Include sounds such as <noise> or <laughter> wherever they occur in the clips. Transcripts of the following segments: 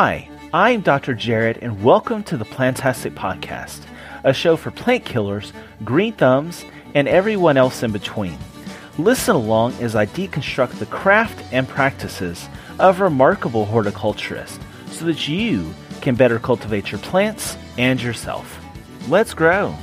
Hi, I'm Dr. Jared, and welcome to the Plantastic Podcast, a show for plant killers, green thumbs, and everyone else in between. Listen along as I deconstruct the craft and practices of remarkable horticulturists so that you can better cultivate your plants and yourself. Let's grow.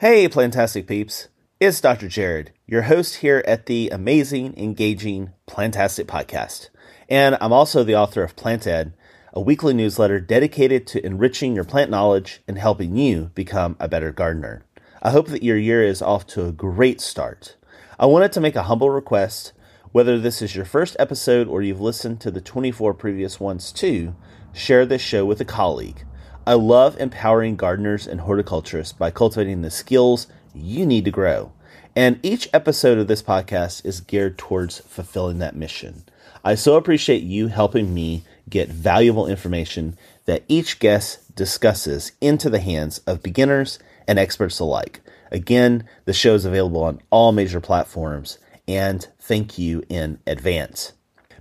Hey, Plantastic peeps. It's Dr. Jared, your host here at the amazing, engaging Plantastic podcast. And I'm also the author of Plant Ed, a weekly newsletter dedicated to enriching your plant knowledge and helping you become a better gardener. I hope that your year is off to a great start. I wanted to make a humble request, whether this is your first episode or you've listened to the 24 previous ones too, share this show with a colleague. I love empowering gardeners and horticulturists by cultivating the skills you need to grow. And each episode of this podcast is geared towards fulfilling that mission. I so appreciate you helping me get valuable information that each guest discusses into the hands of beginners and experts alike. Again, the show is available on all major platforms, and thank you in advance.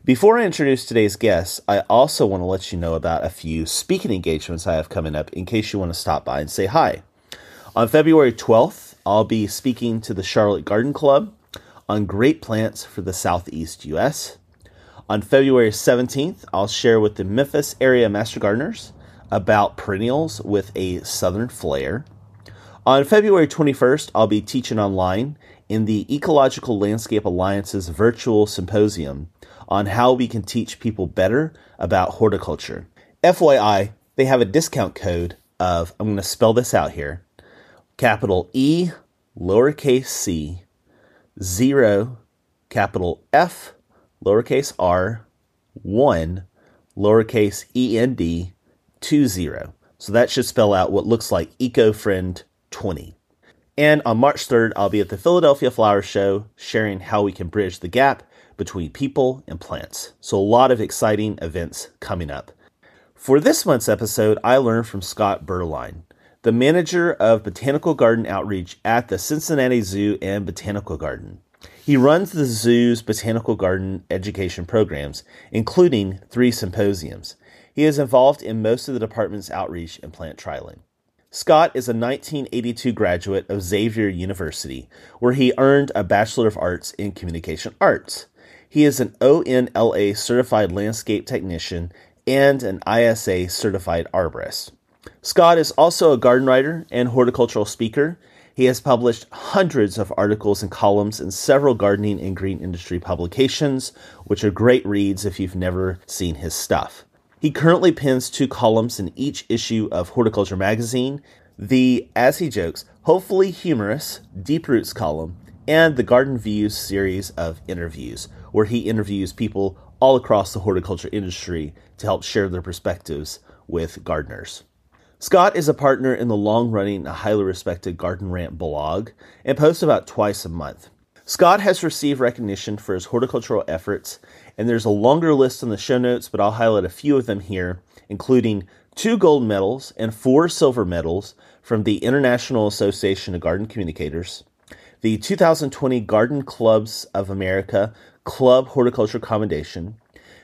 Before I introduce today's guests, I also want to let you know about a few speaking engagements I have coming up in case you want to stop by and say hi. On February 12th, I'll be speaking to the Charlotte Garden Club on great plants for the Southeast U.S. On February 17th, I'll share with the Memphis area Master Gardeners about perennials with a southern flair. On February 21st, I'll be teaching online in the Ecological Landscape Alliance's virtual symposium on how we can teach people better about horticulture. FYI, they have a discount code of, I'm going to spell this out here capital E, lowercase c, 0, capital F, lowercase r, 1, lowercase e n d, 2, 0. So that should spell out what looks like EcoFriend 20. And on March 3rd, I'll be at the Philadelphia Flower Show sharing how we can bridge the gap between people and plants. So, a lot of exciting events coming up. For this month's episode, I learned from Scott Beuerlein the manager of Botanical Garden Outreach at the Cincinnati Zoo and Botanical Garden. He runs the zoo's botanical garden education programs, including three symposiums. He is involved in most of the department's outreach and plant trialing. Scott is a 1982 graduate of Xavier University, where he earned a Bachelor of Arts in Communication Arts. He is an ONLA certified landscape technician and an ISA certified arborist. Scott is also a garden writer and horticultural speaker. He has published hundreds of articles and columns in several gardening and green industry publications, which are great reads if you've never seen his stuff. He currently pens two columns in each issue of Horticulture Magazine the, as he jokes, hopefully humorous Deep Roots column, and the Garden Views series of interviews, where he interviews people all across the horticulture industry to help share their perspectives with gardeners. Scott is a partner in the long running, highly respected Garden Rant blog and posts about twice a month. Scott has received recognition for his horticultural efforts, and there's a longer list in the show notes, but I'll highlight a few of them here, including two gold medals and four silver medals from the International Association of Garden Communicators, the 2020 Garden Clubs of America Club Horticulture Commendation,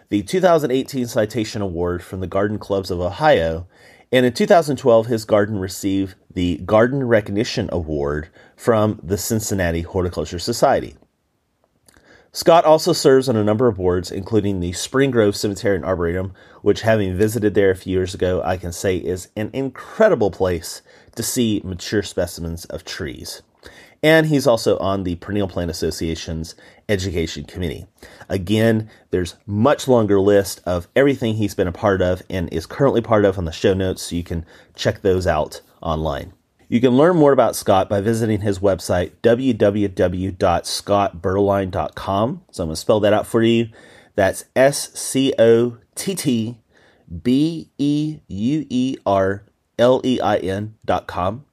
the 2018 Citation Award from the Garden Clubs of Ohio, and in 2012, his garden received the Garden Recognition Award from the Cincinnati Horticulture Society. Scott also serves on a number of boards, including the Spring Grove Cemetery and Arboretum, which, having visited there a few years ago, I can say is an incredible place to see mature specimens of trees and he's also on the Perennial Plant Association's Education Committee. Again, there's much longer list of everything he's been a part of and is currently part of on the show notes, so you can check those out online. You can learn more about Scott by visiting his website, www.scottbeuerlein.com. So I'm going to spell that out for you. That's S C O T T B E U E R L E I N.com.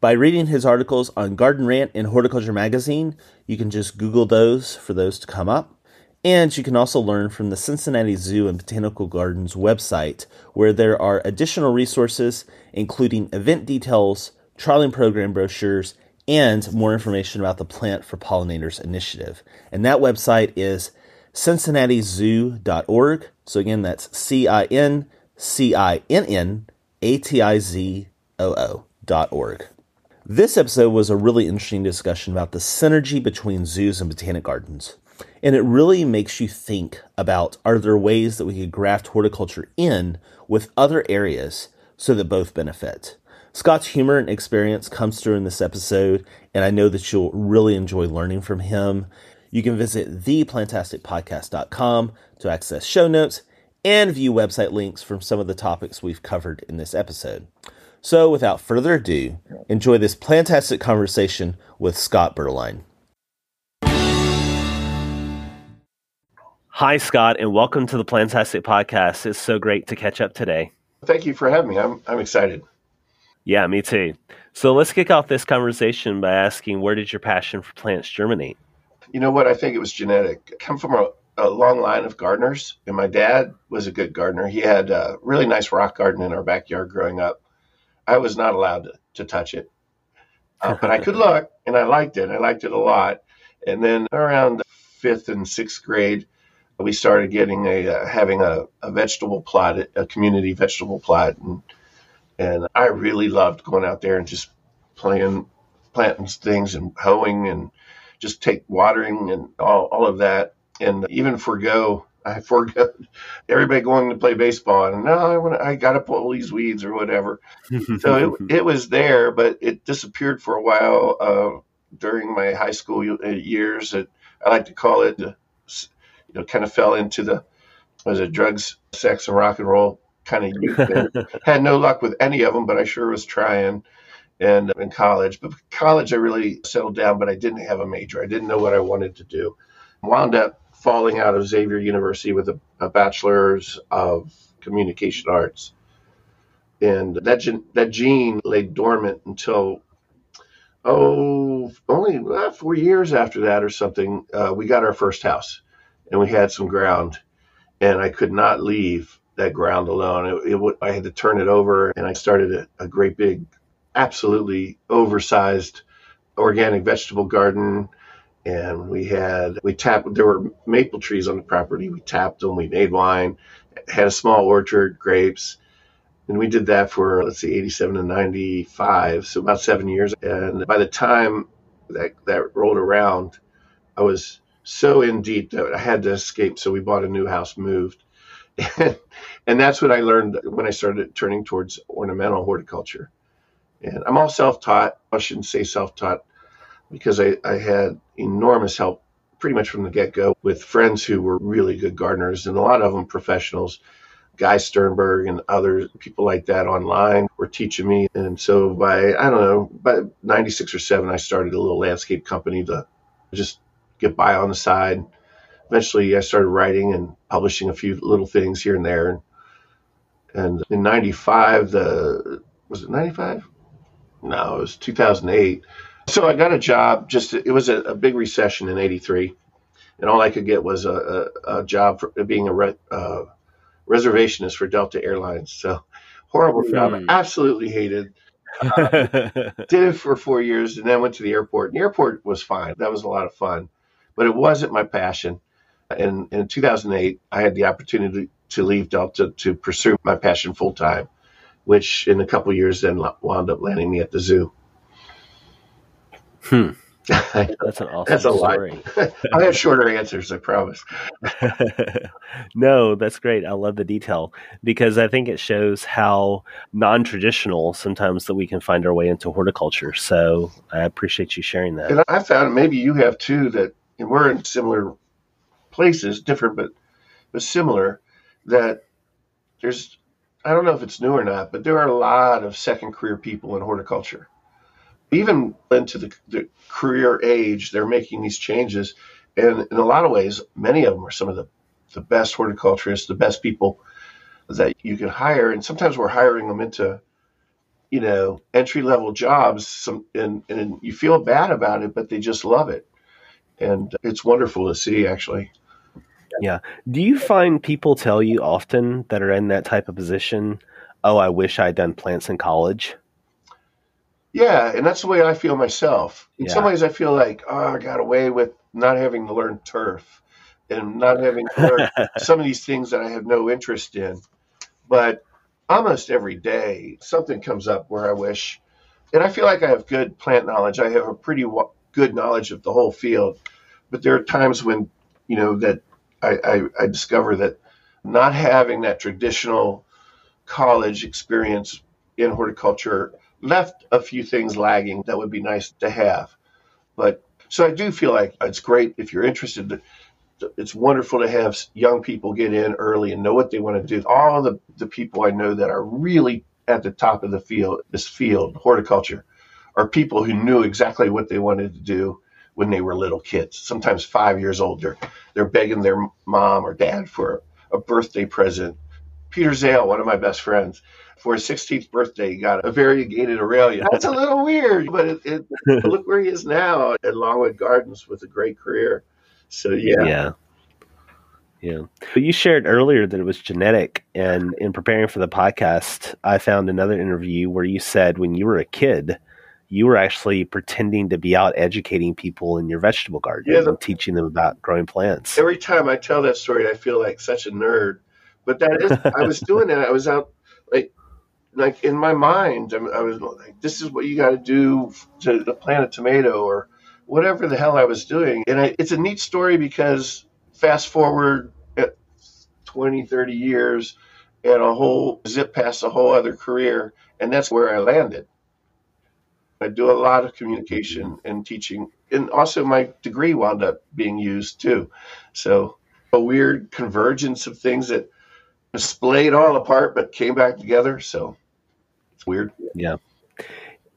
By reading his articles on Garden Rant and Horticulture Magazine, you can just Google those for those to come up. And you can also learn from the Cincinnati Zoo and Botanical Gardens website, where there are additional resources, including event details, trialing program brochures, and more information about the Plant for Pollinators initiative. And that website is cincinnatizoo.org. So again, that's C I N C I N N A T I Z O O dot org. This episode was a really interesting discussion about the synergy between zoos and botanic gardens. And it really makes you think about are there ways that we could graft horticulture in with other areas so that both benefit? Scott's humor and experience comes through in this episode, and I know that you'll really enjoy learning from him. You can visit theplantasticpodcast.com to access show notes and view website links from some of the topics we've covered in this episode. So, without further ado, enjoy this plantastic conversation with Scott Beuerlein. Hi, Scott, and welcome to the Plantastic Podcast. It's so great to catch up today. Thank you for having me. I'm, I'm excited. Yeah, me too. So let's kick off this conversation by asking where did your passion for plants germinate? You know what? I think it was genetic. I come from a, a long line of gardeners, and my dad was a good gardener. He had a really nice rock garden in our backyard growing up. I was not allowed to, to touch it. Uh, but I could <laughs> look, and I liked it. I liked it a lot. And then around fifth and sixth grade, we started getting a uh, having a, a, vegetable plot, a community vegetable plot, and and I really loved going out there and just playing, planting things and hoeing and just take watering and all, all of that, and even forego I forgot everybody going to play baseball, and no, I want I got to pull these weeds or whatever. so it, <laughs> it, was there, but it disappeared for a while uh, during my high school uh, years. It, I like to call it, you know, kind of fell into the was it drugs, sex, and rock and roll kind of youth. Had no luck with any of them, but I sure was trying. And in college, but college I really settled down, but I didn't have a major. I didn't know what I wanted to do. Wound up falling out of Xavier University with a, a bachelor's of communication arts. And that, gen- that gene lay dormant until, oh, only uh, four years after that or something. Uh, we got our first house and we had some ground. And I could not leave that ground alone. It, it I had to turn it over and I started a, a great big, absolutely oversized organic vegetable garden and we had we tapped there were maple trees on the property. We tapped them we made wine had a small orchard grapes and we did that for let's see 87 and 95 so about seven years. And by the time that that rolled around i was so in deep that i had to escape so we bought a new house moved. And, <laughs> and that's what i learned when i started turning towards ornamental horticulture. And i'm all self-taught i shouldn't say self-taught because I, I had enormous help pretty much from the get go with friends who were really good gardeners and a lot of them professionals. Guy Sternberg and other people like that online were teaching me. And so by, I don't know, by 96 or 7, I started a little landscape company to just get by on the side. Eventually, I started writing and publishing a few little things here and there. And in 95, the, was it 95? No, it was 2008 so I got a job. Just it was a, a big recession in '83, and all I could get was a, a, a job for being a re, uh, reservationist for Delta Airlines. So horrible job. I hmm. absolutely hated. Uh, did it for four years, and then went to the airport. And the airport was fine. That was a lot of fun, but it wasn't my passion. And in 2008, I had the opportunity to leave Delta to pursue my passion full time, which in a couple years then wound up landing me at the zoo. Hmm. <laughs> That's an awesome that's a story. <laughs> I have shorter answers, I promise. <laughs> no, that's great. I love the detail because I think it shows how non traditional sometimes that we can find our way into horticulture. So I appreciate you sharing that. And I found maybe you have too that we're in similar places, different but but similar, that there's I don't know if it's new or not, but there are a lot of second career people in horticulture even into the, the career age, they're making these changes. And in a lot of ways, many of them are some of the, the best horticulturists, the best people that you can hire. And sometimes we're hiring them into, you know, entry level jobs. Some, and, and you feel bad about it, but they just love it. And it's wonderful to see, actually. Yeah. Do you find people tell you often that are in that type of position, oh, I wish I'd done plants in college? Yeah, and that's the way I feel myself. In Yeah. some ways, I feel like, oh, I got away with not having to learn turf and not having to learn <laughs> some of these things that I have no interest in. But almost every day, something comes up where I wish, and I feel like I have good plant knowledge. I have a pretty wa- good knowledge of the whole field. But there are times when, you know, that I, I, I discover that not having that traditional college experience in horticulture left a few things lagging that would be nice to have. But so I do feel like it's great if you're interested. It's wonderful to have young people get in early and know what they want to do. All the, the people I know that are really at the top of the field, this field, horticulture, are people who knew exactly what they wanted to do when they were little kids, sometimes five years old. They're, they're begging their mom or dad for a birthday present. Peter Zale, one of my best friends, for his 16th birthday, he got a variegated Aralia. That's a little weird, but it, it, <laughs> look where he is now at Longwood Gardens with a great career. So, yeah. Yeah. Yeah. But you shared earlier that it was genetic. And in preparing for the podcast, I found another interview where you said when you were a kid, you were actually pretending to be out educating people in your vegetable garden Yeah, the- and teaching them about growing plants. Every time I tell that story, I feel like such a nerd. But that is, I was doing it. I was out, like in my mind, I was like, this is what you got to do to, to plant a tomato or whatever the hell I was doing. And I, it's a neat story because fast forward at 20, 30 years and a whole zip past a whole other career. And that's where I landed. I do a lot of communication and teaching. And also my degree wound up being used too. So a weird convergence of things that splayed all apart but came back together. So it's weird. Yeah.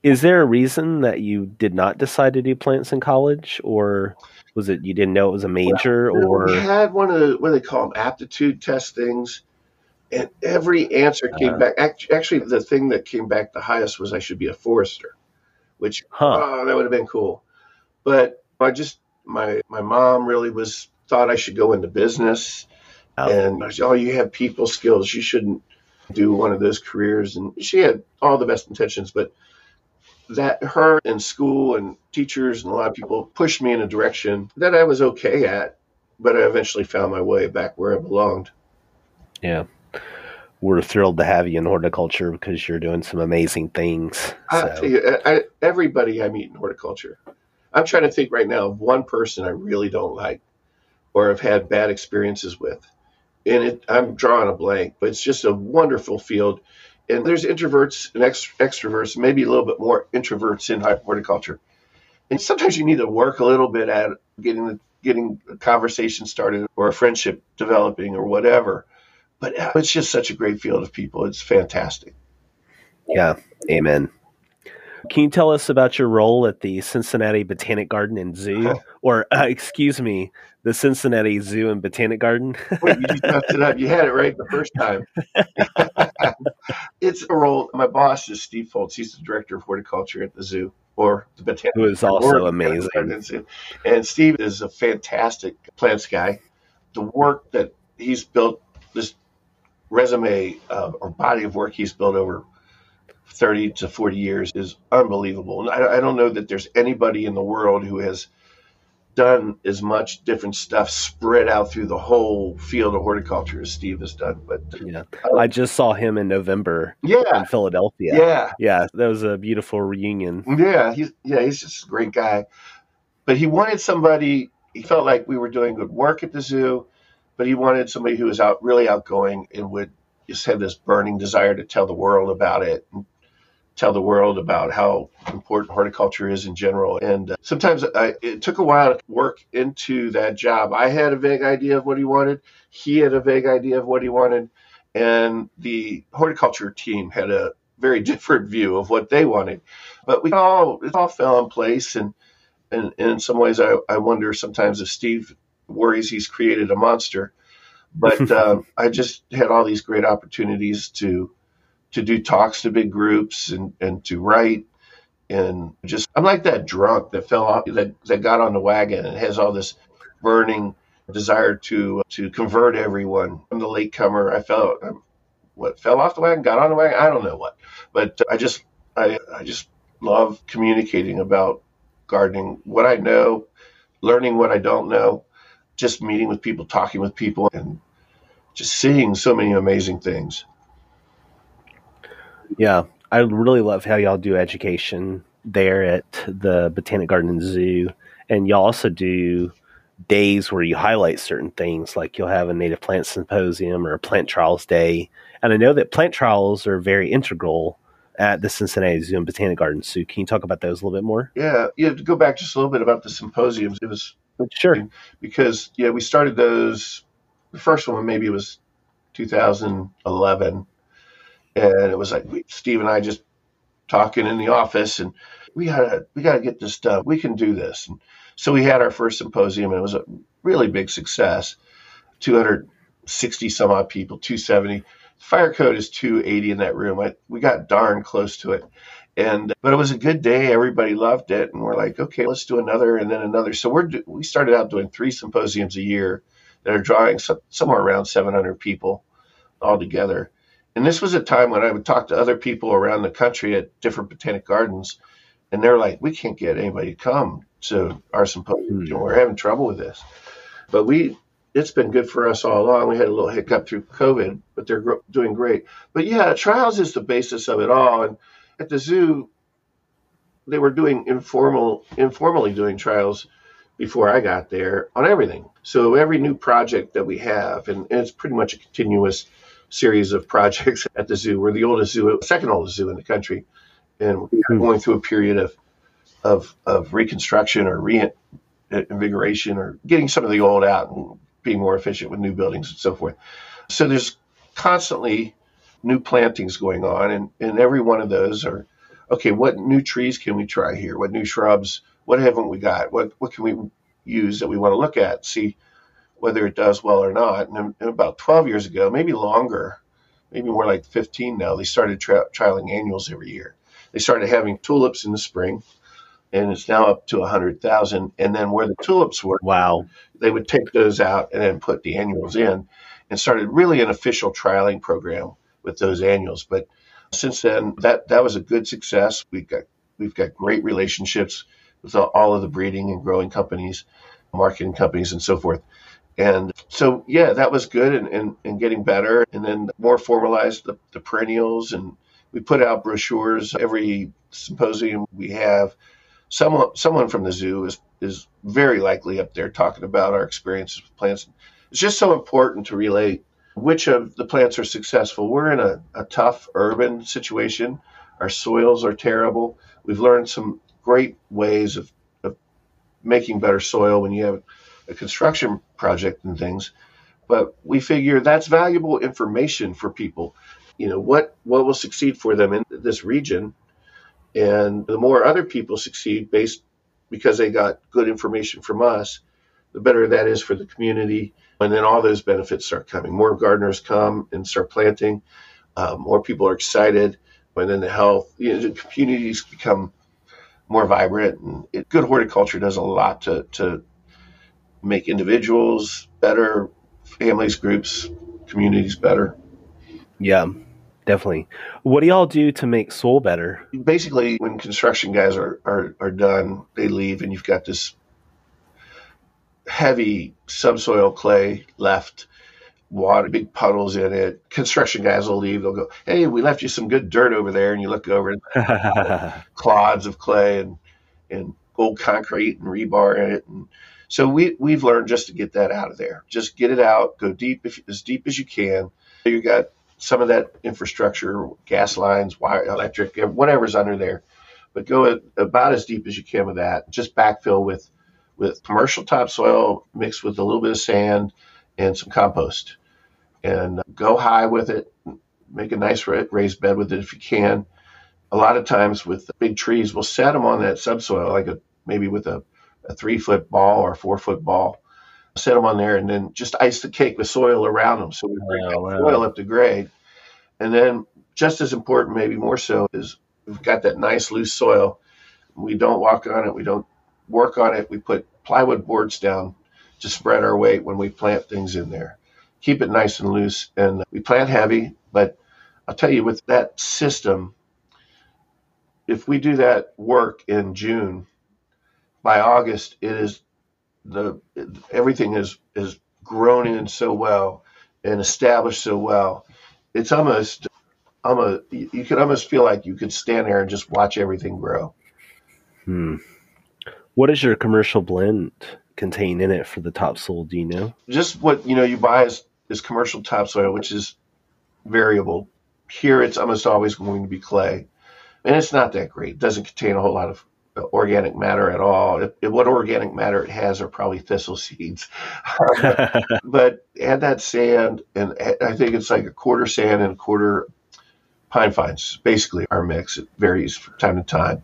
Is there a reason that you did not decide to do plants in college? Or was it you didn't know it was a major? we Or we had one of the what do they call them aptitude test things, and every answer came Uh. back. Actually, the thing that came back the highest was I should be a forester, which huh? oh, that would have been cool. But I just my my mom really was thought I should go into business, Oh. and I said, oh, you have people skills. You shouldn't do one of those careers. And she had all the best intentions, but that her and school and teachers and a lot of people pushed me in a direction that I was okay at, but I eventually found my way back where I belonged. Yeah. We're thrilled to have you in horticulture because you're doing some amazing things. I tell you, I, everybody I meet in horticulture, I'm trying to think right now of one person I really don't like or have had bad experiences with. And it, I'm drawing a blank, but it's just a wonderful field. And there's introverts and ext- extroverts, maybe a little bit more introverts in horticulture. And sometimes you need to work a little bit at getting the, getting a conversation started or a friendship developing or whatever. But uh, it's just such a great field of people. It's fantastic. yeah. Amen. Can you tell us about your role at the Cincinnati Botanic Garden and Zoo? or, uh, excuse me, the Cincinnati Zoo and Botanic Garden? Wait, you just messed it up. You had it right the first time. <laughs> it's a role. My boss is Steve Foltz. He's the director of horticulture at the zoo or the botanic. Who is also amazing. amazing. And Steve is a fantastic plants guy. The work that he's built, this resume uh, or body of work he's built over 30 to 40 years is unbelievable. And I, I don't know that there's anybody in the world who has done as much different stuff spread out through the whole field of horticulture as Steve has done. But Yeah. Uh, I just saw him in November yeah, in Philadelphia. yeah, Yeah, that was a beautiful reunion. yeah, he's yeah, he's just a great guy. But he wanted somebody. He felt like we were doing good work at the zoo, but he wanted somebody who was out really outgoing and would just have this burning desire to tell the world about it. And, tell the world about how important horticulture is in general. And uh, sometimes I, it took a while to work into that job. I had a vague idea of what he wanted. He had a vague idea of what he wanted. And the horticulture team had a very <laughs> different view of what they wanted. But we all, it all fell in place. And, and, and in some ways, I, I wonder sometimes if Steve worries he's created a monster. But <laughs> um, I just had all these great opportunities to to do talks to big groups and, and to write and just I'm like that drunk that fell off that, that got on the wagon and has all this burning desire to to convert everyone. I'm the latecomer. I fell what fell off the wagon, got on the wagon. I don't know what, but I just I I just love communicating about gardening, what I know, learning what I don't know, just meeting with people, talking with people, and just seeing so many amazing things. Yeah, I really love how y'all do education there at the Botanic Garden and Zoo, and y'all also do days where you highlight certain things, like you'll have a native plant symposium or a plant trials day. And I know that plant trials are very integral at the Cincinnati Zoo and Botanic Gardens. So can you talk about those a little bit more? Yeah, you have to go back just a little bit about the symposiums. It was sure because yeah, we started those. The first one maybe was 2011, and it was like we, Steve and I just talking in the office, and we gotta we gotta get this done. We can do this. And so we had our first symposium, and it was a really big success. 260 some odd people, 270 fire code is 280 in that room. I, we got darn close to it. And but it was a good day. Everybody loved it, and we're like, okay, let's do another, and then another. So we're we started out doing three symposiums a year that are drawing so, somewhere around 700 people all together. And this was a time when I would talk to other people around the country at different botanic gardens, and they're like, we can't get anybody to come to our symposium. Mm-hmm. We're having trouble with this. But we it's been good for us all along. We had a little hiccup through COVID, but they're gr- doing great. But yeah, trials is the basis of it all. And at the zoo, they were doing informal, informally doing trials before I got there on everything. So every new project that we have, and, and it's pretty much a continuous series of projects <laughs> at the zoo. We're the oldest zoo, second oldest zoo in the country, and we're mm-hmm. going through a period of of, of reconstruction or reinvigoration or getting some of the old out and being more efficient with new buildings and so forth. So there's constantly new plantings going on, and, and every one of those are okay. What new trees can we try here? What new shrubs? What haven't we got? What what can we use that we want to look at? See whether it does well or not. And, and about 12 years ago, maybe longer, maybe more like 15 now, they started tra- trialing annuals every year. They started having tulips in the spring and it's now up to 100,000. And then where the tulips were, wow, they would take those out and then put the annuals in and started really an official trialing program with those annuals. But since then, that, that was a good success. We've got, we've got great relationships with all of the breeding and growing companies, marketing companies, and so forth. And so, yeah, that was good and, and, and getting better. And then more formalized the, the perennials. And we put out brochures every symposium we have someone someone from the zoo is is very likely up there talking about our experiences with plants. It's just so important to relate which of the plants are successful. We're in a, a tough urban situation. Our soils are terrible. We've learned some great ways of, of making better soil when you have a construction project and things. But we figure that's valuable information for people. You know, what, what will succeed for them in this region and the more other people succeed based because they got good information from us, the better that is for the community. And then all those benefits start coming. More gardeners come and start planting. Uh, more people are excited. And then the health, you know, the communities become more vibrant. And it, good horticulture does a lot to, to make individuals better, families, groups, communities better. Yeah, definitely. What do y'all do to make soil better? Basically, when construction guys are, are, are done, they leave, and you've got this heavy subsoil clay left, water, big puddles in it. Construction guys will leave. They'll go, "Hey, we left you some good dirt over there," and you look over and <laughs> clods of clay and and old concrete and rebar in it. And so we we've learned just to get that out of there. Just get it out. Go deep if, as deep as you can. You got some of that infrastructure, gas lines, wire, electric, whatever's under there. But go about as deep as you can with that. Just backfill with with commercial topsoil mixed with a little bit of sand and some compost, and go high with it. Make a nice raised bed with it if you can. A lot of times with big trees, we'll set them on that subsoil, like a maybe with a, a three foot ball or four foot ball, set them on there, and then just ice the cake with soil around them. So we bring oh, wow. soil up to grade. And then, just as important, maybe more so, is we've got that nice loose soil. We don't walk on it. We don't work on it. We put plywood boards down to spread our weight when we plant things in there. Keep it nice and loose. And we plant heavy, but I'll tell you, with that system, if we do that work in June, by August it is the everything is is grown in so well and established so well. It's almost almost you could almost feel like you could stand there and just watch everything grow. Hmm. What does your commercial blend contain in it for the topsoil? Do you know? Just what you know you buy is, is commercial topsoil, which is variable. Here, it's almost always going to be clay, and it's not that great. It doesn't contain a whole lot of organic matter at all. If, if what organic matter it has are probably thistle seeds. <laughs> but add that sand, and I think it's like a quarter sand and a quarter pine fines. Basically, our mix. It varies from time to time.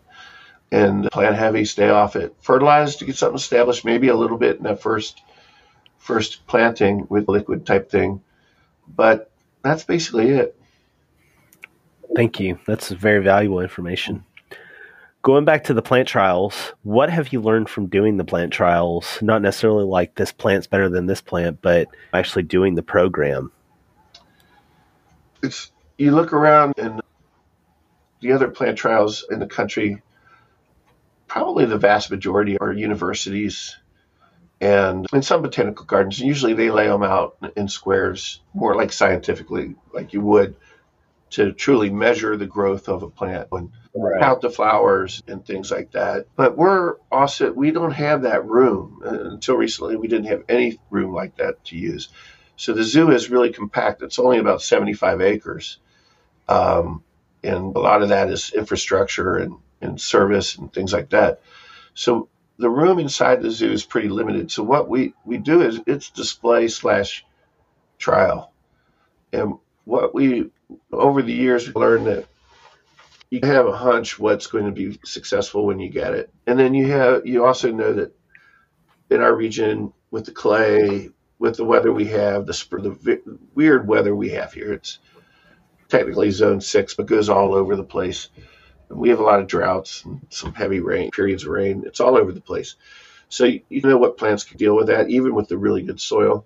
And plant heavy, stay off it. Fertilize to get something established, maybe a little bit in that first first planting with liquid type thing. But that's basically it. Thank you. That's very valuable information. Going back to the plant trials, what have you learned from doing the plant trials? Not necessarily like this plant's better than this plant, but actually doing the program. It's you look around and the other plant trials in the country, probably the vast majority are universities and in some botanical gardens. Usually they lay them out in squares, more like scientifically, like you would to truly measure the growth of a plant and right. count the flowers and things like that. But we're also, we don't have that room. Uh, until recently, we didn't have any room like that to use. So the zoo is really compact. It's only about 75 acres. Um, and a lot of that is infrastructure and, and service and things like that. So the room inside the zoo is pretty limited. So what we, we do is it's display slash trial. And what we over the years learned that you have a hunch what's going to be successful when you get it, and then you have you also know that in our region with the clay, with the weather we have, the, the weird weather we have here, it's technically zone six, but goes all over the place. We have a lot of droughts and some heavy rain, periods of rain. It's all over the place. So you know what plants can deal with that, even with the really good soil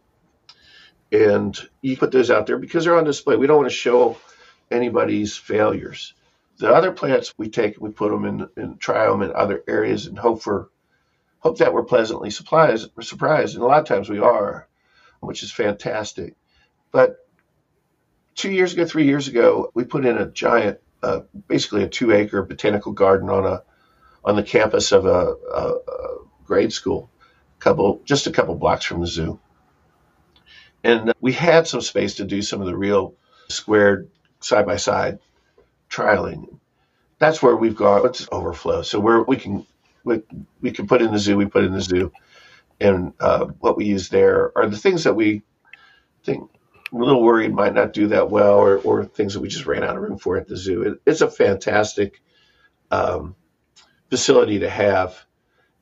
and you put those out there because they're on display. We don't want to show anybody's failures. The other plants we take, we put them in and try them in other areas and hope for hope that we're pleasantly surprised. Surprised, and a lot of times we are, which is fantastic. But two years ago, three years ago, we put in a giant, uh, basically a two-acre botanical garden on a on the campus of a, a, a grade school, couple just a couple blocks from the zoo and we had some space to do some of the real squared side by side trialing. That's where we've gone. It's overflow. So where we can we, we can put in the zoo, we put in the zoo, and uh, what we use there are the things that we think we're a little worried might not do that well, or, or things that we just ran out of room for at the zoo. It, it's a fantastic um, facility to have,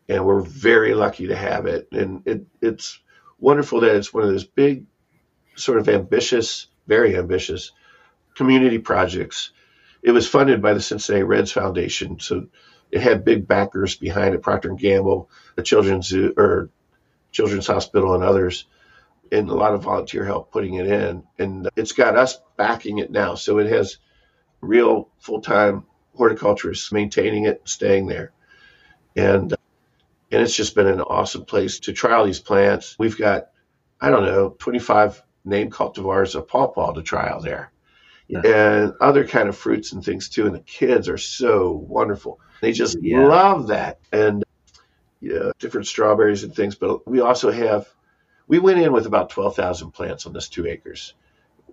and we're very lucky to have it. And it, it's wonderful that it's one of those big sort of ambitious, very ambitious community projects. It was funded by the Cincinnati Reds Foundation, so it had big backers behind it: Procter and Gamble, the Children's Zoo, or Children's Hospital, and others, and a lot of volunteer help putting it in. And it's got us backing it now, so it has real full-time horticulturists maintaining it, staying there, and and it's just been an awesome place to try all these plants. We've got I don't know 25 name cultivars of pawpaw to try out there. Yeah. And other kind of fruits and things too. And the kids are so wonderful. They just yeah. love that. And yeah, different strawberries and things. But we also have, we went in with about 12,000 plants on this two acres.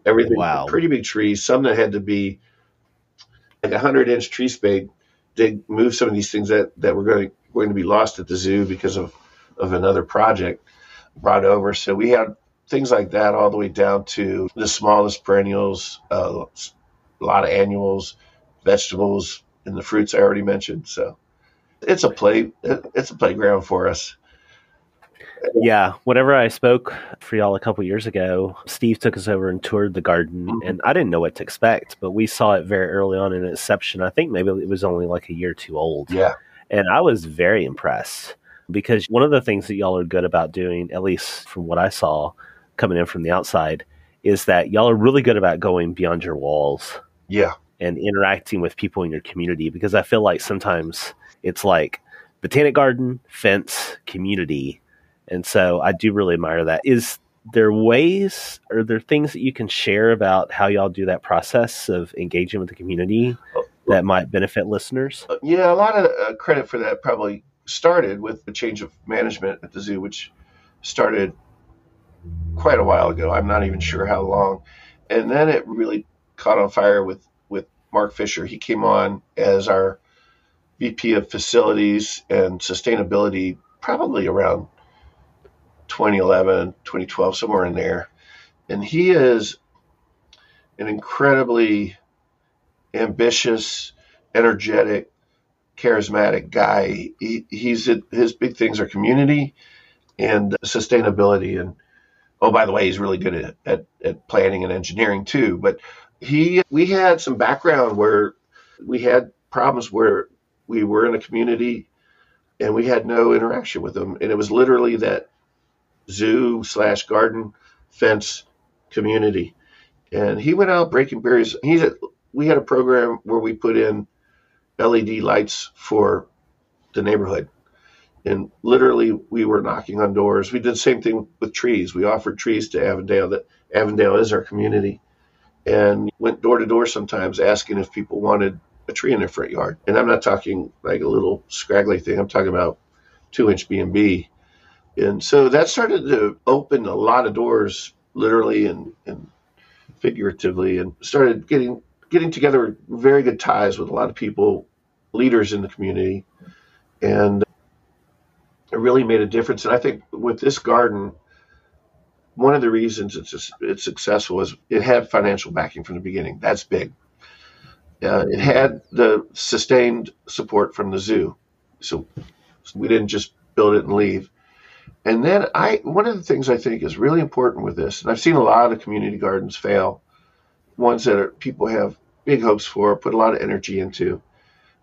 Everything, wow. pretty big trees, some that had to be like a hundred inch tree spade. They move some of these things that, that were going to, going to be lost at the zoo because of, of another project brought over. So we had things like that, all the way down to the smallest perennials, uh, a lot of annuals, vegetables, and the fruits I already mentioned. So it's a play, it's a playground for us. Yeah, whenever I spoke for y'all a couple years ago, Steve took us over and toured the garden, mm-hmm. and I didn't know what to expect, but we saw it very early on in inception. I think maybe it was only like a year too old. Yeah, and I was very impressed because one of the things that y'all are good about doing, at least from what I saw, coming in from the outside is that y'all are really good about going beyond your walls. Yeah. and interacting with people in your community because I feel like sometimes it's like botanic garden, fence, community. And so I do really admire that. Is there ways or there things that you can share about how y'all do that process of engaging with the community oh, that might benefit listeners? Uh, yeah, a lot of uh, credit for that probably started with the change of management at the zoo, which started quite a while ago. I'm not even sure how long. And then it really caught on fire with, with Mark Fisher. He came on as our VP of facilities and sustainability probably around 2011, 2012, somewhere in there. And he is an incredibly ambitious, energetic, charismatic guy. He, he's his big things are community and sustainability. And oh, by the way, he's really good at, at, at planning and engineering too. But he, we had some background where we had problems where we were in a community and we had no interaction with them. And it was literally that zoo slash garden fence community. And he went out breaking barriers. He's a, we had a program where we put in LED lights for the neighborhood. And literally, we were knocking on doors. We did the same thing with trees. We offered trees to Avondale. That Avondale is our community, and went door to door sometimes asking if people wanted a tree in their front yard. And I'm not talking like a little scraggly thing. I'm talking about two inch B and B. And so that started to open a lot of doors, literally and, and figuratively, and started getting getting together very good ties with a lot of people, leaders in the community, and it really made a difference. And I think with this garden, one of the reasons it's it's successful is it had financial backing from the beginning. That's big. Uh, it had the sustained support from the zoo, so, so we didn't just build it and leave. And then I one of the things I think is really important with this, and I've seen a lot of community gardens fail, ones that are, people have big hopes for, put a lot of energy into,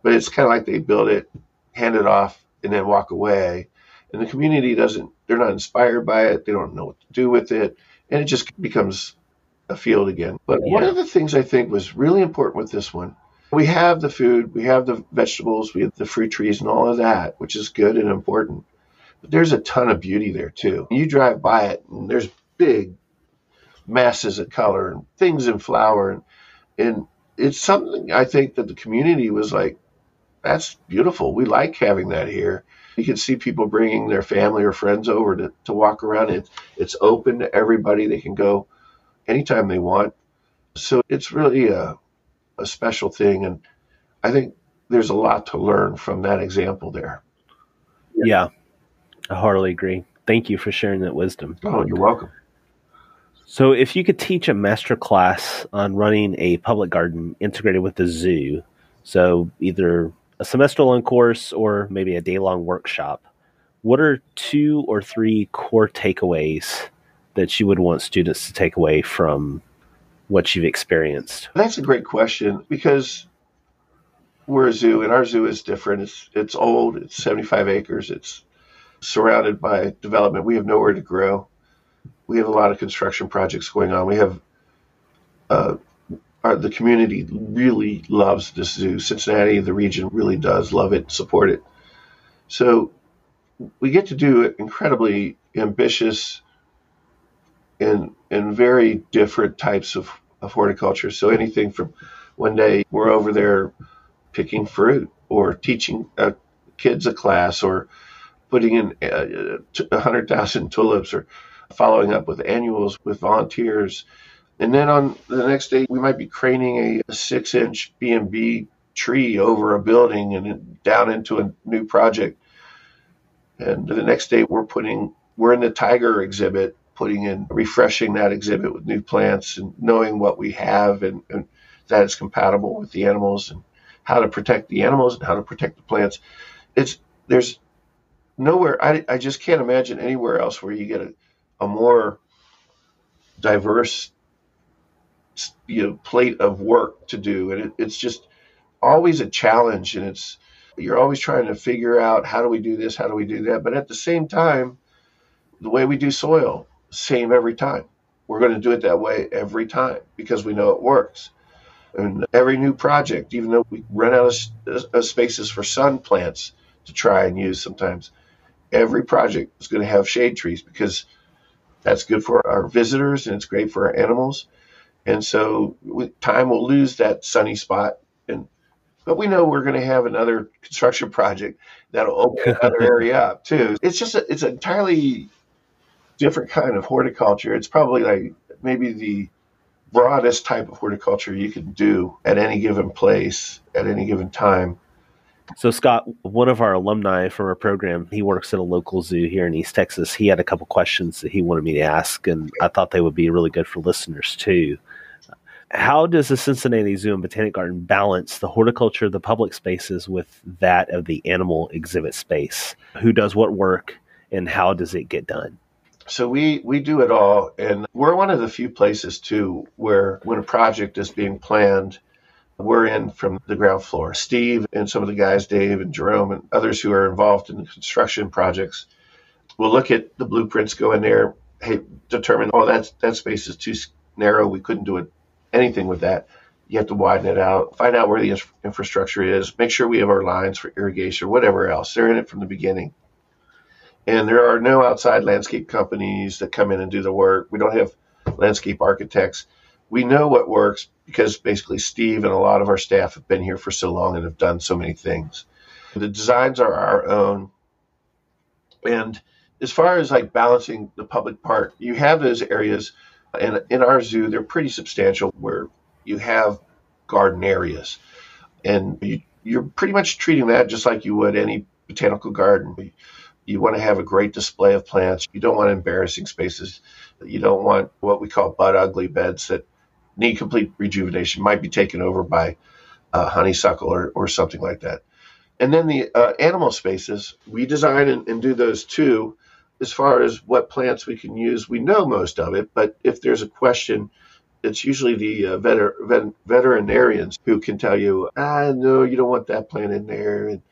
but it's kind of like they build it, hand it off, and then walk away. And the community doesn't they're not inspired by it they don't know what to do with it and it just becomes a field again. But yeah. one of the things i think was really important with this one we have the food we have the vegetables we have the fruit trees and all of that which is good and important. But there's a ton of beauty there too. You drive by it and there's big masses of color and things in flower and, and it's something i think that the community was like that's beautiful we like having that here you can see people bringing their family or friends over to, to walk around. It, it's open to everybody. They can go anytime they want. So it's really a, a special thing. And I think there's a lot to learn from that example there. Yeah, I heartily agree. Thank you for sharing that wisdom. Oh, you're welcome. So, if you could teach a master class on running a public garden integrated with the zoo, so either a semester long course or maybe a day long workshop, what are two or three core takeaways that you would want students to take away from what you've experienced? That's a great question because we're a zoo and our zoo is different. It's it's old, it's 75 acres, it's surrounded by development. We have nowhere to grow. We have a lot of construction projects going on. We have uh, our, the community really loves this zoo. Cincinnati, the region really does love it, support it. So we get to do incredibly ambitious and and very different types of, of horticulture. So anything from one day we're over there picking fruit or teaching uh, kids a class or putting in uh, a hundred thousand tulips or following up with annuals with volunteers and then on the next day, we might be craning a, six inch B&B tree over a building and down into a new project. And the next day, we're putting, we're in the tiger exhibit, putting in, refreshing that exhibit with new plants and knowing what we have and, and that it's compatible with the animals and how to protect the animals and how to protect the plants. It's, there's nowhere, I, I just can't imagine anywhere else where you get a, a more diverse you know plate of work to do, and it, it's just always a challenge, and it's you're always trying to figure out how do we do this, how do we do that, but at the same time, the way we do soil, same every time. We're going to do it that way every time because we know it works. And every new project, even though we run out of, of uh, spaces for sun plants to try and use sometimes, every project is going to have shade trees because that's good for our visitors and it's great for our animals. And so with time we'll lose that sunny spot and but we know we're going to have another construction project that'll open <laughs> another area up too. It's just a, it's an entirely different kind of horticulture. It's probably like maybe the broadest type of horticulture you can do at any given place at any given time. So Scott, one of our alumni from our program, he works at a local zoo here in East Texas. He had a couple questions that he wanted me to ask, and I thought they would be really good for listeners too. How does the Cincinnati Zoo and Botanic Garden balance the horticulture of the public spaces with that of the animal exhibit space? Who does what work, and how does it get done? So we we do it all, and we're one of the few places too where when a project is being planned, we're in from the ground floor. Steve and some of the guys, Dave and Jerome and others who are involved in the construction projects, will look at the blueprints, go in there, hey, determine oh that that space is too narrow, we couldn't do it anything with that. You have to widen it out, find out where the infrastructure is, make sure we have our lines for irrigation, whatever else. They're in it from the beginning and there are no outside landscape companies that come in and do the work. We don't have landscape architects. We know what works because basically Steve and a lot of our staff have been here for so long and have done so many things. The designs are our own. And as far as like balancing the public park, you have those areas, and in our zoo, they're pretty substantial where you have garden areas. And you, you're pretty much treating that just like you would any botanical garden you want to have a great display of plants. You don't want embarrassing spaces. You don't want what we call bud ugly beds that need complete rejuvenation, might be taken over by honeysuckle or, or something like that. And then the uh, animal spaces, we design and, and, do those too. As far as what plants we can use, we know most of it, but if there's a question, it's usually the uh, veter- vet- veterinarians who can tell you, ah, no, you don't want that plant in there. And,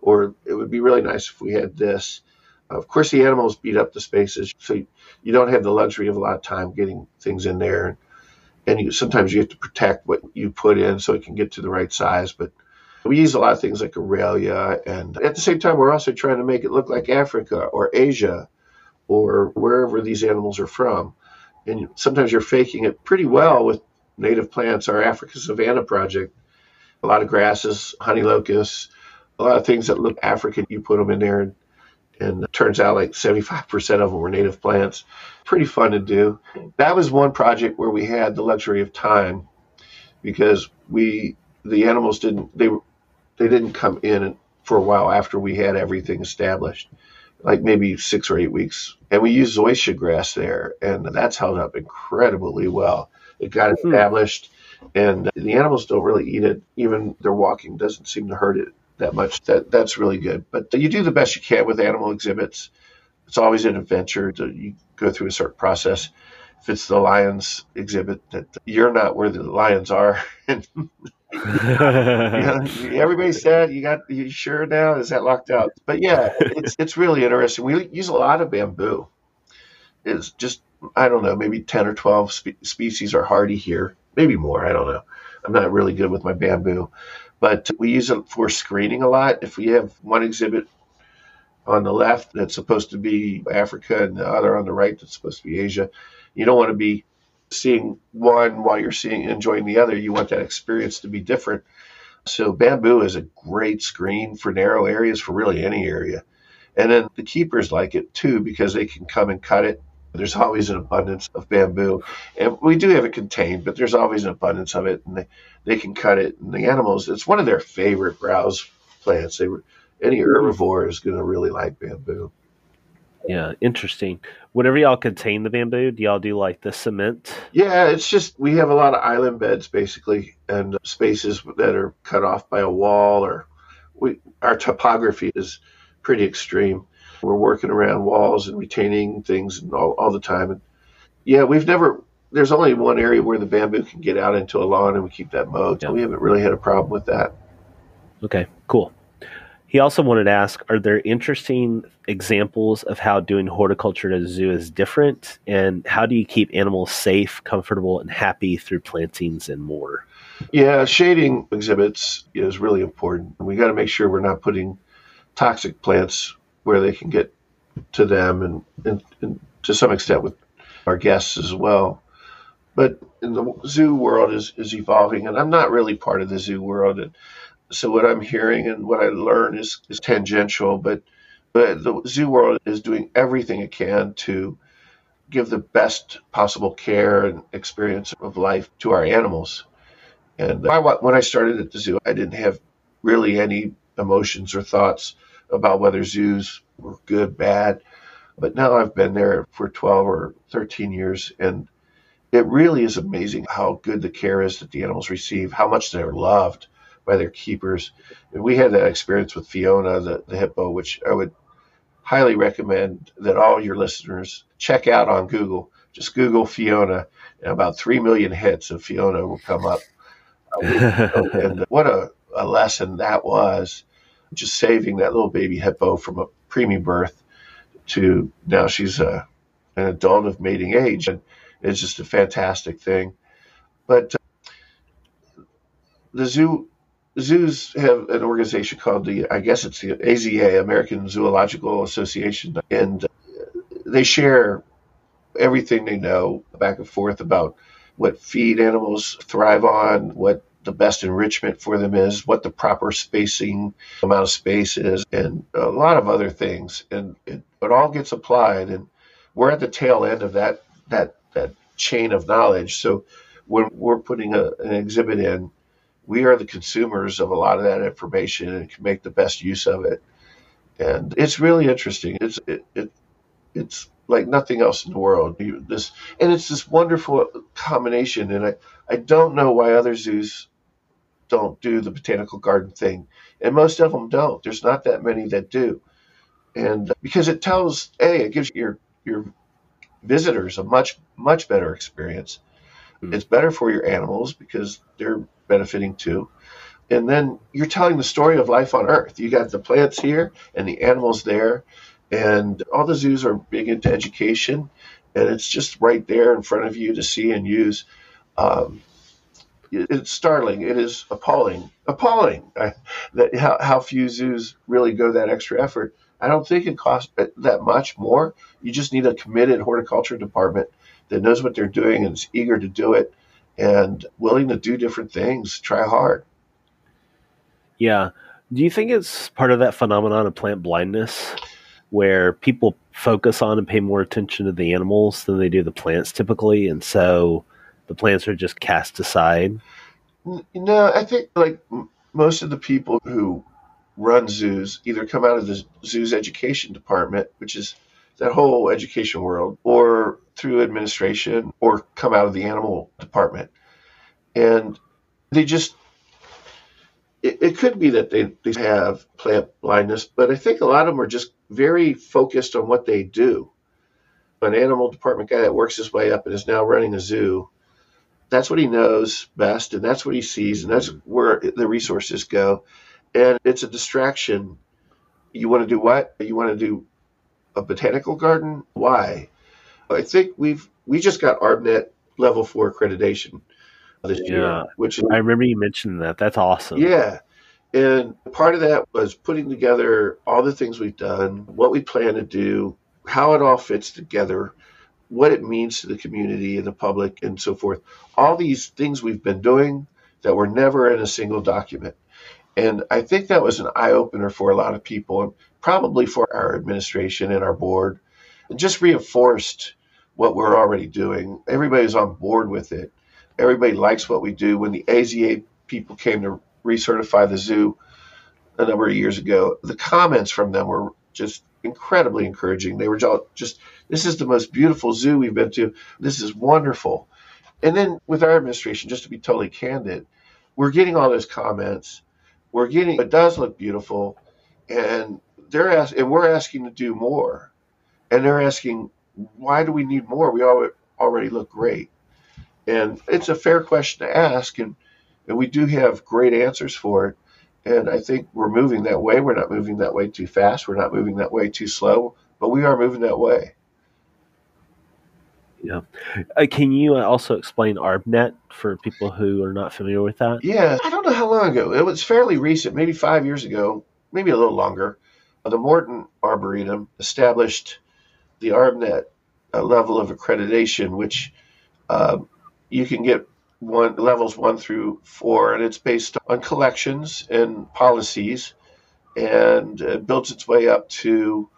or it would be really nice if we had this. Of course, the animals beat up the spaces, so you don't have the luxury of a lot of time getting things in there. And you, sometimes you have to protect what you put in so it can get to the right size. But we use a lot of things like Aralia, and at the same time, we're also trying to make it look like Africa or Asia or wherever these animals are from. And sometimes you're faking it pretty well with native plants. Our Africa Savanna project, a lot of grasses, honey locusts, a lot of things that look African. You put them in there, and, and it turns out like 75% of them were native plants. Pretty fun to do. That was one project where we had the luxury of time because we the animals didn't they they didn't come in for a while after we had everything established like maybe six or eight weeks. And we used zoysia grass there, and that's held up incredibly well. It got hmm. established, and the animals don't really eat it. Even their walking doesn't seem to hurt it that much. That that's really good. But you do the best you can with animal exhibits. It's always an adventure. To, you go through a certain process. If it's the lions exhibit, that you're not where the lions are. <laughs> everybody's sad. You got you sure now? Is that locked out? But yeah, it's it's really interesting. We use a lot of bamboo. It's just I don't know, maybe ten or twelve spe- species are hardy here, maybe more. I don't know. I'm not really good with my bamboo, but we use it for screening a lot. If we have one exhibit on the left that's supposed to be Africa and the other on the right that's supposed to be Asia, you don't want to be seeing one while you're seeing enjoying the other. You want that experience to be different. So bamboo is a great screen for narrow areas for really any area. And then the keepers like it too because they can come and cut it. There's always an abundance of bamboo. And we do have it contained, but there's always an abundance of it. And they, they can cut it. And the animals, it's one of their favorite browse plants. They any herbivore is going to really like bamboo. Yeah, interesting. Whenever y'all contain the bamboo, do y'all do like the cement? Yeah, it's just we have a lot of island beds basically, and spaces that are cut off by a wall, or we our topography is pretty extreme. We're working around walls and retaining things and all, all the time. And yeah, we've never there's only one area where the bamboo can get out into a lawn, and we keep that mowed. Yeah. So we haven't really had a problem with that. Okay, cool. He also wanted to ask Are there interesting examples of how doing horticulture at a zoo is different? And how do you keep animals safe, comfortable, and happy through plantings and more? Yeah, shading exhibits is really important. We got to make sure we're not putting toxic plants where they can get to them and, and, and to some extent with our guests as well. But the zoo world is, is evolving, and I'm not really part of the zoo world. And so what I'm hearing and what I learn is, is tangential, but, but the zoo world is doing everything it can to give the best possible care and experience of life to our animals. And I, when I started at the zoo, I didn't have really any emotions or thoughts about whether zoos were good, bad. But now I've been there for 12 or 13 years, and it really is amazing how good the care is that the animals receive, how much they're loved by their keepers. And we had that experience with Fiona, the, the hippo, which I would highly recommend that all your listeners check out on Google. Just Google Fiona, and about 3 million hits of Fiona will come up. <laughs> and what a, a lesson that was, just saving that little baby hippo from a preemie birth to now she's a, an adult of mating age. And it's just a fantastic thing. But uh, the zoo zoos have an organization called the I guess it's the AZA American Zoological Association and they share everything they know back and forth about what feed animals thrive on, what the best enrichment for them is, what the proper spacing amount of space is, and a lot of other things. And it, it all gets applied, and we're at the tail end of that that that chain of knowledge. So when we're putting a, an exhibit in, we are the consumers of a lot of that information and can make the best use of it. And it's really interesting. It's it, it it's like nothing else in the world. You, this and it's this wonderful combination. And I I don't know why other zoos don't do the botanical garden thing, and most of them don't. There's not that many that do, and because it tells a it gives your your visitors a much much better experience. Mm. It's better for your animals because they're benefiting too. And then you're telling the story of life on Earth. You got the plants here and the animals there, and all the zoos are big into education, and it's just right there in front of you to see and use. Um, it's startling. It is appalling, appalling uh, that how, how few zoos really go that extra effort. I don't think it costs that much more. You just need a committed horticulture department that knows what they're doing and is eager to do it and willing to do different things, try hard. Yeah. Do you think it's part of that phenomenon of plant blindness where people focus on and pay more attention to the animals than they do the plants typically? And so the plants are just cast aside? No, I think like most of the people who run zoos either come out of the zoo's education department, which is that whole education world, or through administration, or come out of the animal department. And they just, it, it could be that they, they have plant blindness, but I think a lot of them are just very focused on what they do. An animal department guy that works his way up and is now running a zoo, that's what he knows best, and that's what he sees, and that's mm-hmm. where the resources go and it's a distraction. You want to do what? You want to do a botanical garden? Why? I think we've we just got ARBNet level four accreditation this yeah. year, which I remember you mentioned that. That's awesome. Yeah. And part of that was putting together all the things we've done, what we plan to do, how it all fits together, what it means to the community and the public, and so forth. All these things we've been doing that were never in a single document. And I think that was an eye opener for a lot of people, and probably for our administration and our board. It just reinforced what we're already doing. Everybody's on board with it. Everybody likes what we do. When the AZA people came to recertify the zoo a number of years ago, the comments from them were just incredibly encouraging. They were just, this is the most beautiful zoo we've been to. This is wonderful. And then with our administration, just to be totally candid, we're getting all those comments we're getting it does look beautiful, and they're asking, and we're asking to do more, and they're asking why do we need more? We already look great, and it's a fair question to ask, and and we do have great answers for it. And I think we're moving that way. We're not moving that way too fast. We're not moving that way too slow, but we are moving that way. Yeah. Uh, can you also explain ArbNet for people who are not familiar with that? Yeah, I don't know how long ago. It was fairly recent, maybe five years ago, maybe a little longer. The Morton Arboretum established the ArbNet uh, level of accreditation, which uh, you can get one levels one through four, and it's based on collections and policies, and it builds its way up to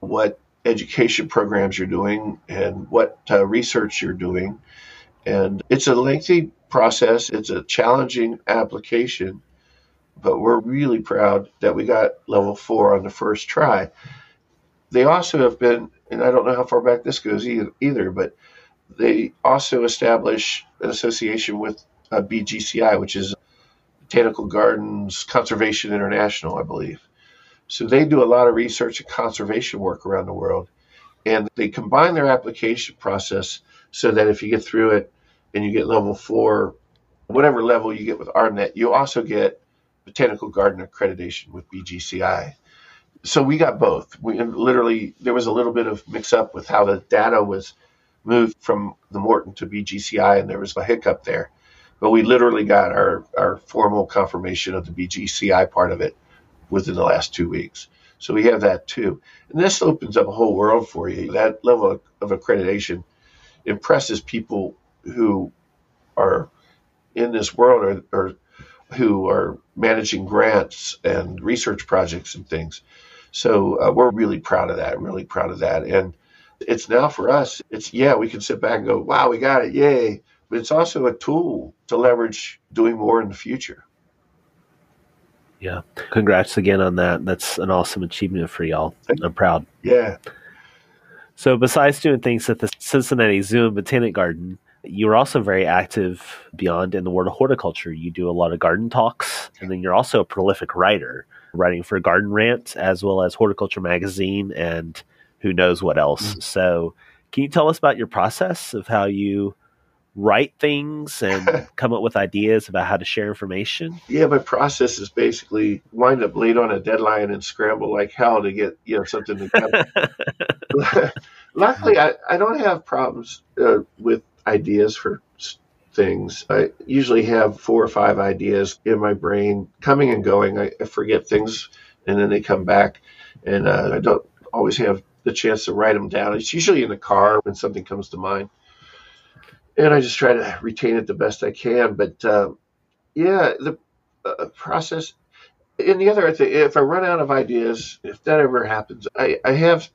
what education programs you're doing and what uh, research you're doing. And it's a lengthy process, it's a challenging application, but we're really proud that we got level four on the first try. They also have been, and I don't know how far back this goes either, but they also establish an association with uh, BGCI, which is Botanical Gardens Conservation International, I believe. So they do a lot of research and conservation work around the world. And they combine their application process so that if you get through it and you get level four, whatever level you get with ArbNet, you also get botanical garden accreditation with BGCI. So we got both. We literally there was a little bit of mix up with how the data was moved from the Morton to BGCI, and there was a hiccup there. But we literally got our, our formal confirmation of the BGCI part of it within the last two weeks. So we have that too. And this opens up a whole world for you. That level of, accreditation impresses people who are in this world or, or who are managing grants and research projects and things. So uh, we're really proud of that, really proud of that. And it's now for us, it's, yeah, we can sit back and go, wow, we got it, yay. But it's also a tool to leverage doing more in the future. Yeah. Congrats again on that. That's an awesome achievement for y'all. I'm proud. Yeah. So, besides doing things at the Cincinnati Zoo and Botanic Garden, you're also very active beyond in the world of horticulture. You do a lot of garden talks, and then you're also a prolific writer, writing for Garden Rant as well as Horticulture Magazine and who knows what else. Mm-hmm. So, can you tell us about your process of how you write things and <laughs> come up with ideas about how to share information? Yeah, my process is basically wind up late on a deadline and scramble like hell to get you know something to come. <laughs> Luckily, I, I don't have problems uh, with ideas for things. I usually have four or five ideas in my brain coming and going. I, I forget things and then they come back, and uh, I don't always have the chance to write them down. It's usually in the car when something comes to mind and I just try to retain it the best I can. But uh, yeah, the uh, process. And the other thing, if I run out of ideas, if that ever happens, I, I have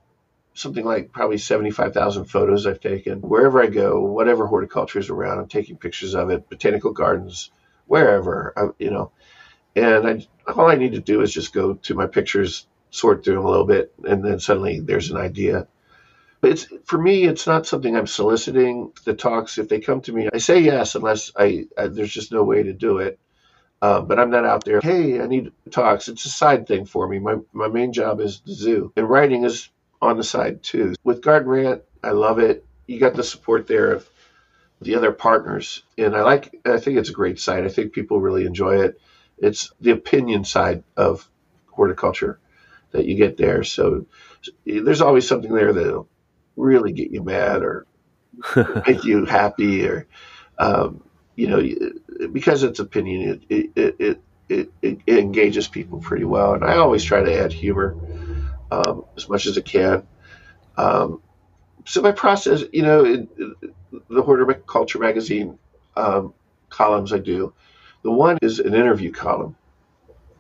something like probably 75,000 photos I've taken. Wherever I go, whatever horticulture is around, I'm taking pictures of it, botanical gardens, wherever, I, you know. And I, all I need to do is just go to my pictures, sort through them a little bit, and then suddenly there's an idea. But it's for me, it's not something I'm soliciting. The talks, if they come to me, I say yes, unless I, I there's just no way to do it. Uh, but I'm not out there. Hey, I need talks. It's a side thing for me. My my main job is the zoo, and writing is on the side too. With Garden Rant, I love it. You got the support there of the other partners, and I like. I think it's a great site. I think people really enjoy it. It's the opinion side of horticulture that you get there. So there's always something there that really get you mad or <laughs> make you happy or um, you know because it's opinion it it, it it, it, engages people pretty well. And i always try to add humor um, as much as i can. Um, so my process you know the horticulture magazine um, columns i do. The one is an interview column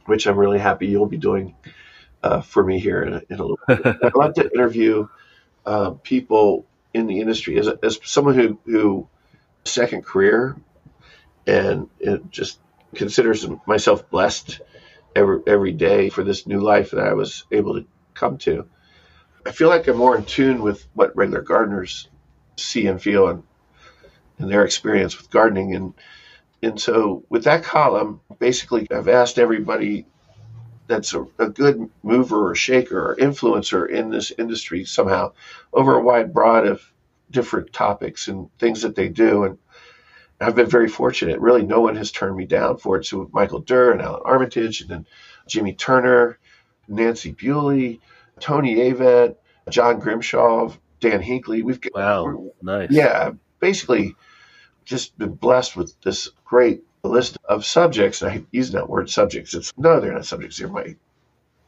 which i'm really happy you'll be doing uh, for me here in a, in a little bit. <laughs> I love to interview uh, people in the industry as, a, as someone who, who second career and just considers myself blessed every every day for this new life that I was able to come to. I feel like I'm more in tune with what regular gardeners see and feel and, and their experience with gardening and and so with that column, basically I've asked everybody that's a, a, good mover or shaker or influencer in this industry somehow over a wide broad of different topics and things that they do. And I've been very fortunate. Really, no one has turned me down for it. So Michael Dirr and Allan Armitage, and then Jimmy Turner, Nancy Buley, Tony Avent, John Grimshaw, Dan Hinkley. We've got, wow, nice. Yeah, basically, just been blessed with this great list of subjects. I use that word subjects. It's no, they're not subjects. They're my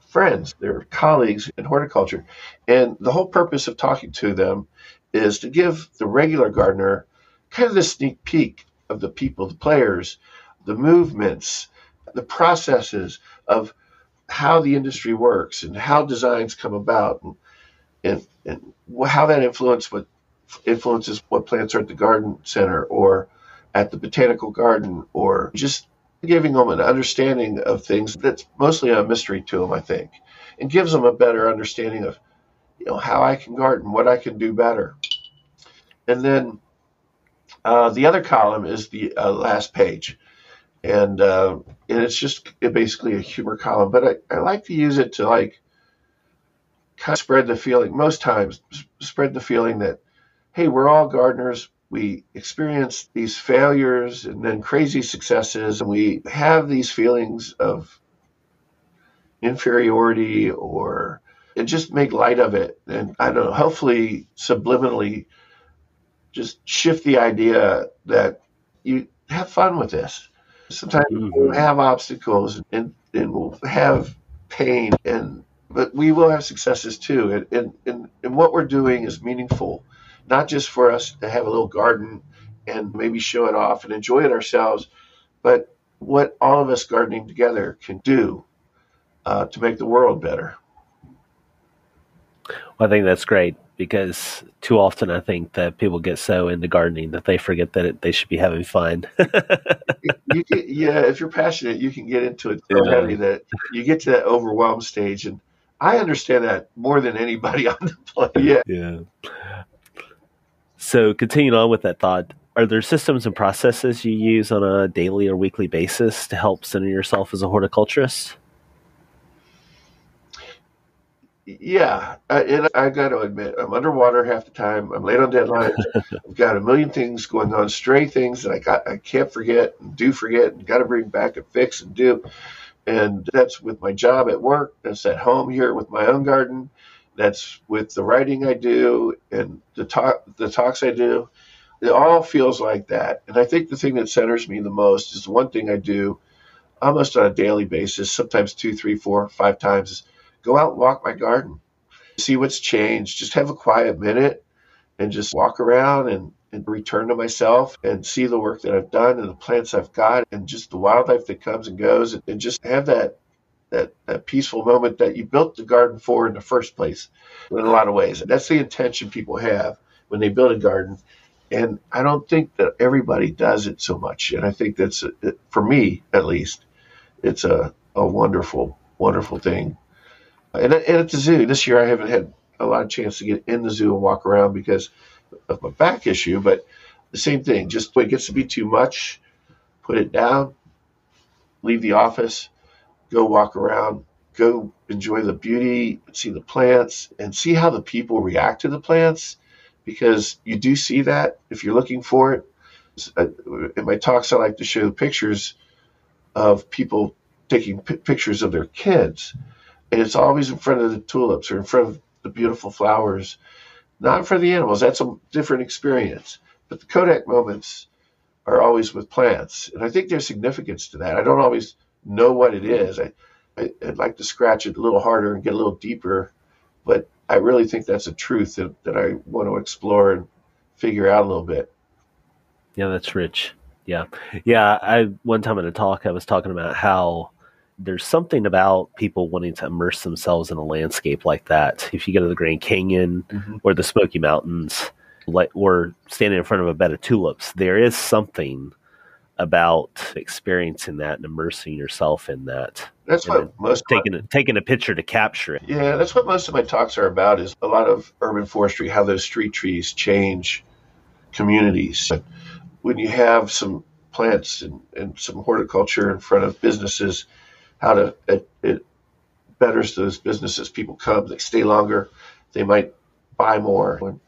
friends. They're colleagues in horticulture, and the whole purpose of talking to them is to give the regular gardener kind of this sneak peek of the people, the players, the movements, the processes of how the industry works and how designs come about and, and, and how that influence what influences what plants are at the garden center or at the botanical garden or just giving them an understanding of things that's mostly a mystery to them, I think, and gives them a better understanding of you know how I can garden, what I can do better. And then uh, the other column is the uh, last page, and uh, and it's just basically a humor column. But I, I like to use it to like kind of spread the feeling. Most times, spread the feeling that hey, we're all gardeners. We experience these failures and then crazy successes, and we have these feelings of inferiority or and just make light of it. And I don't know, hopefully subliminally just shift the idea that you have fun with this. Sometimes mm-hmm. we'll have obstacles and, and we'll have pain and but we will have successes too. And, and, and, and what we're doing is meaningful, not just for us to have a little garden and maybe show it off and enjoy it ourselves, but what all of us gardening together can do uh, to make the world better. Well, I think that's great because too often I think that people get so into gardening that they forget that it, they should be having fun. <laughs> you get, yeah, if you're passionate, you can get into it so yeah. heavy that you get to that overwhelmed stage, and I understand that more than anybody <laughs> on the planet. Yeah. Yeah. So, continuing on with that thought, are there systems and processes you use on a daily or weekly basis to help center yourself as a horticulturist? yeah, and I got to admit, I'm underwater half the time. I'm late on deadlines. <laughs> I've got a million things going on, stray things that I got, I can't forget and do forget, and got to bring back and fix and do. And that's with my job at work. That's at home here with my own garden. That's with the writing I do and the talk, the talks I do. It all feels like that. And I think the thing that centers me the most is the one thing I do almost on a daily basis, sometimes two, three, four, five times is go out and walk my garden, see what's changed. Just have a quiet minute and just walk around and, and return to myself and see the work that I've done and the plants I've got and just the wildlife that comes and goes and, and just have that that, that peaceful moment that you built the garden for in the first place in a lot of ways. That's the intention people have when they build a garden. And I don't think that everybody does it so much. And I think that's, for me at least, it's a, a wonderful, wonderful thing and, and at the zoo this year, I haven't had a lot of chance to get in the zoo and walk around because of my back issue. But the same thing, just when it gets to be too much, put it down, leave the office, go walk around, go enjoy the beauty, see the plants, and see how the people react to the plants. Because you do see that if you're looking for it. Uh, in my talks, I like to show pictures of people taking p- pictures of their kids and it's always in front of the tulips or in front of the beautiful flowers, not in front of the animals. That's a different experience. But the Kodak moments are always with plants, and I think there's significance to that. I don't always know what it is. I, I would like to scratch it a little harder and get a little deeper, but I really think that's a truth that, that I want to explore and figure out a little bit. Yeah, that's rich. Yeah, yeah. I one time in a talk I was talking about how there's something about people wanting to immerse themselves in a landscape like that. If you go to the Grand Canyon mm-hmm. or the Smoky Mountains, like or standing in front of a bed of tulips, there is something about experiencing that and immersing yourself in that. That's what most taking my, taking a picture to capture it. Yeah, that's what most of my talks are about. Is a lot of urban forestry, how those street trees change communities. When you have some plants and, and some horticulture in front of businesses how to it, it betters those businesses. People come, they stay longer, they might buy more. And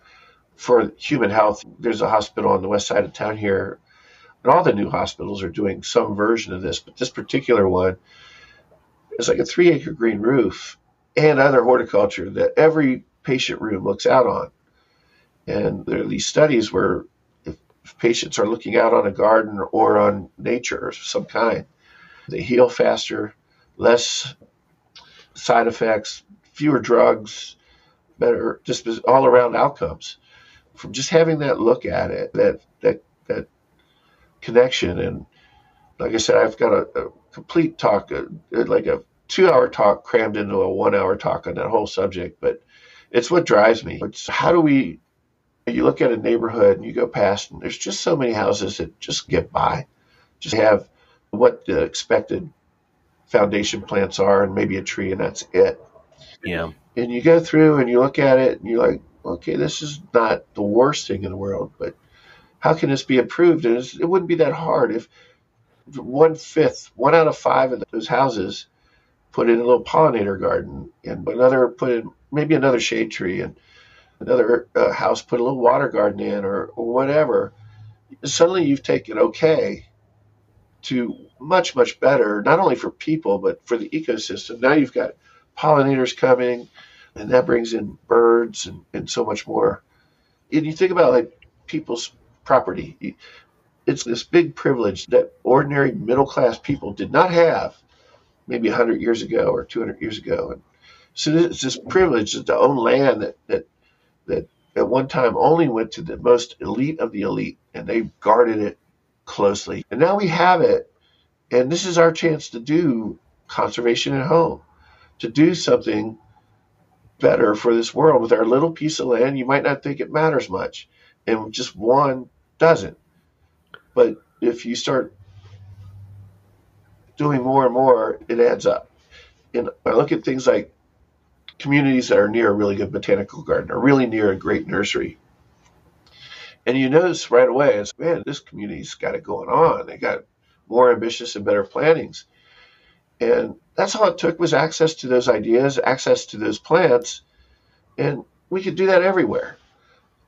for human health, there's a hospital on the west side of town here, and all the new hospitals are doing some version of this, but this particular one is like a three acre green roof and other horticulture that every patient room looks out on. And there are these studies where if, if patients are looking out on a garden or on nature of some kind, they heal faster, less side effects, fewer drugs, better just all around outcomes from just having that look at it, that that that connection. And like I said, I've got a, a complete talk, uh, like a two-hour talk crammed into a one-hour talk on that whole subject. But it's what drives me. It's how do we? You look at a neighborhood and you go past, and there's just so many houses that just get by, just have what the expected foundation plants are, and maybe a tree, and that's it. Yeah. And you go through and you look at it, and you're like, okay, this is not the worst thing in the world, but how can this be improved? And it wouldn't be that hard if one fifth, one out of five of those houses put in a little pollinator garden, and another put in maybe another shade tree, and another uh, house put a little water garden in, or, or whatever. Suddenly, you've taken okay to much much better, not only for people but for the ecosystem. Now you've got pollinators coming, and that brings in birds and, and so much more. And you think about like people's property. It's this big privilege that ordinary middle class people did not have maybe 100 years ago or 200 years ago. And so it's this privilege to own land that, that, that at one time only went to the most elite of the elite, and they guarded it closely. And now we have it, and this is our chance to do conservation at home, to do something better for this world with our little piece of land. You might not think it matters much, and just one doesn't. But if you start doing more and more, it adds up. And I look at things like communities that are near a really good botanical garden or really near a great nursery. And you notice right away, it's man, this community's got it going on. They got more ambitious and better plannings. And that's all it took was access to those ideas, access to those plants, and we could do that everywhere.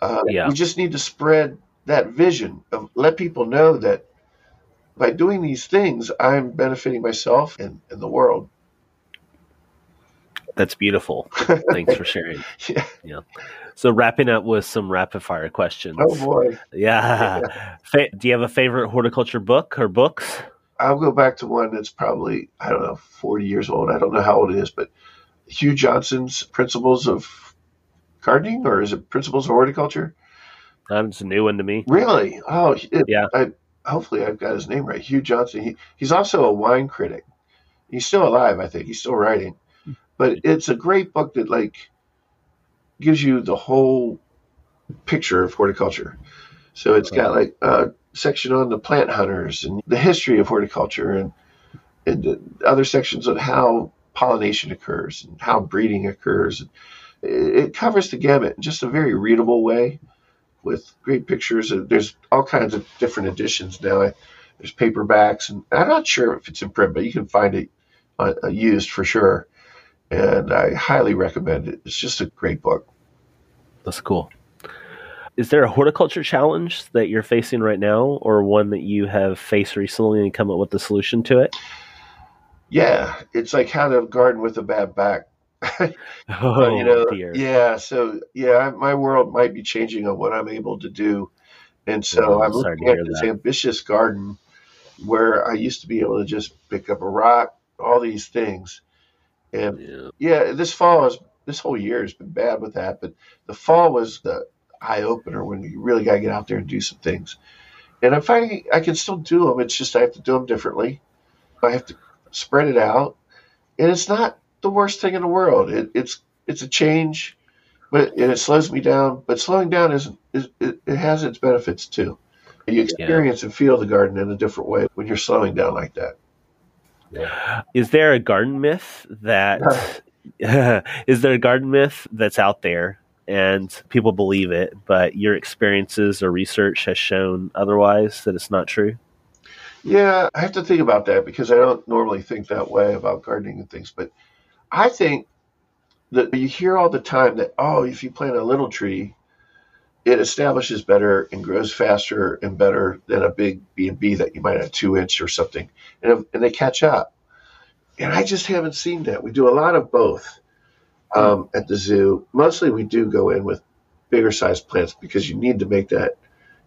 Uh, yeah. We just need to spread that vision of let people know that by doing these things, I'm benefiting myself and, and the world. That's beautiful. Thanks for sharing. <laughs> yeah. yeah. So wrapping up with some rapid fire questions. Oh boy. Yeah. <laughs> yeah. Do you have a favorite horticulture book or books? I'll go back to one that's probably, I don't know, 40 years old. I don't know how old it is, but Hugh Johnson's Principles of Gardening, or is it Principles of Horticulture? That's a new one to me. Really? Oh, it, yeah. I, hopefully, I've got his name right. Hugh Johnson. He, he's also a wine critic. He's still alive, I think. He's still writing, but it's a great book that like gives you the whole picture of horticulture. So it's got like a section on the plant hunters and the history of horticulture, and and other sections on how pollination occurs and how breeding occurs. It covers the gamut in just a very readable way with great pictures. There's all kinds of different editions now. There's paperbacks, and I'm not sure if it's in print, but you can find it uh, uh, used for sure. And I highly recommend it. It's just a great book. That's cool. Is there a horticulture challenge that you're facing right now, or one that you have faced recently and come up with a solution to it? Yeah, it's like how to garden with a bad back. Oh, you know, dear. yeah. So yeah, my world might be changing on what I'm able to do, and so oh, I'm looking at this that. ambitious garden where I used to be able to just pick up a rock, all these things, and yeah, yeah this fall is this whole year has been bad with that, but the fall was the eye opener when you really got to get out there and do some things. And I'm finding I can still do them. It's just I have to do them differently. I have to spread it out, and it's not the worst thing in the world. It, it's it's a change, but and it slows me down. But slowing down isn't is, it, it has its benefits too. You experience yeah. and feel the garden in a different way when you're slowing down like that. Yeah. Is there a garden myth that <laughs> is there a garden myth that's out there and people believe it, but your experiences or research has shown otherwise that it's not true? Yeah, I have to think about that because I don't normally think that way about gardening and things. But I think that you hear all the time that, oh, if you plant a little tree, it establishes better and grows faster and better than a big B and B that you might have two inch or something, and, and they catch up. And I just haven't seen that. We do a lot of both um, at the zoo. Mostly, we do go in with bigger sized plants because you need to make that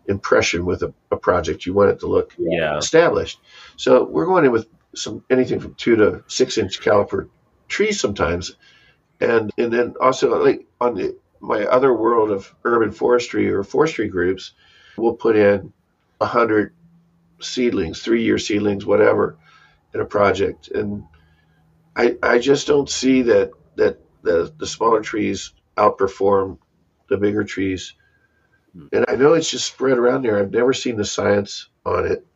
impression with a, a project. You want it to look Yeah. established. So we're going in with some anything from two to six inch caliper trees sometimes, and and then also like on the, my other world of urban forestry or forestry groups, we'll put in a hundred seedlings, three year seedlings, whatever, in a project, and I I just don't see that that the the smaller trees outperform the bigger trees. Hmm. And I know it's just spread around there. I've never seen the science on it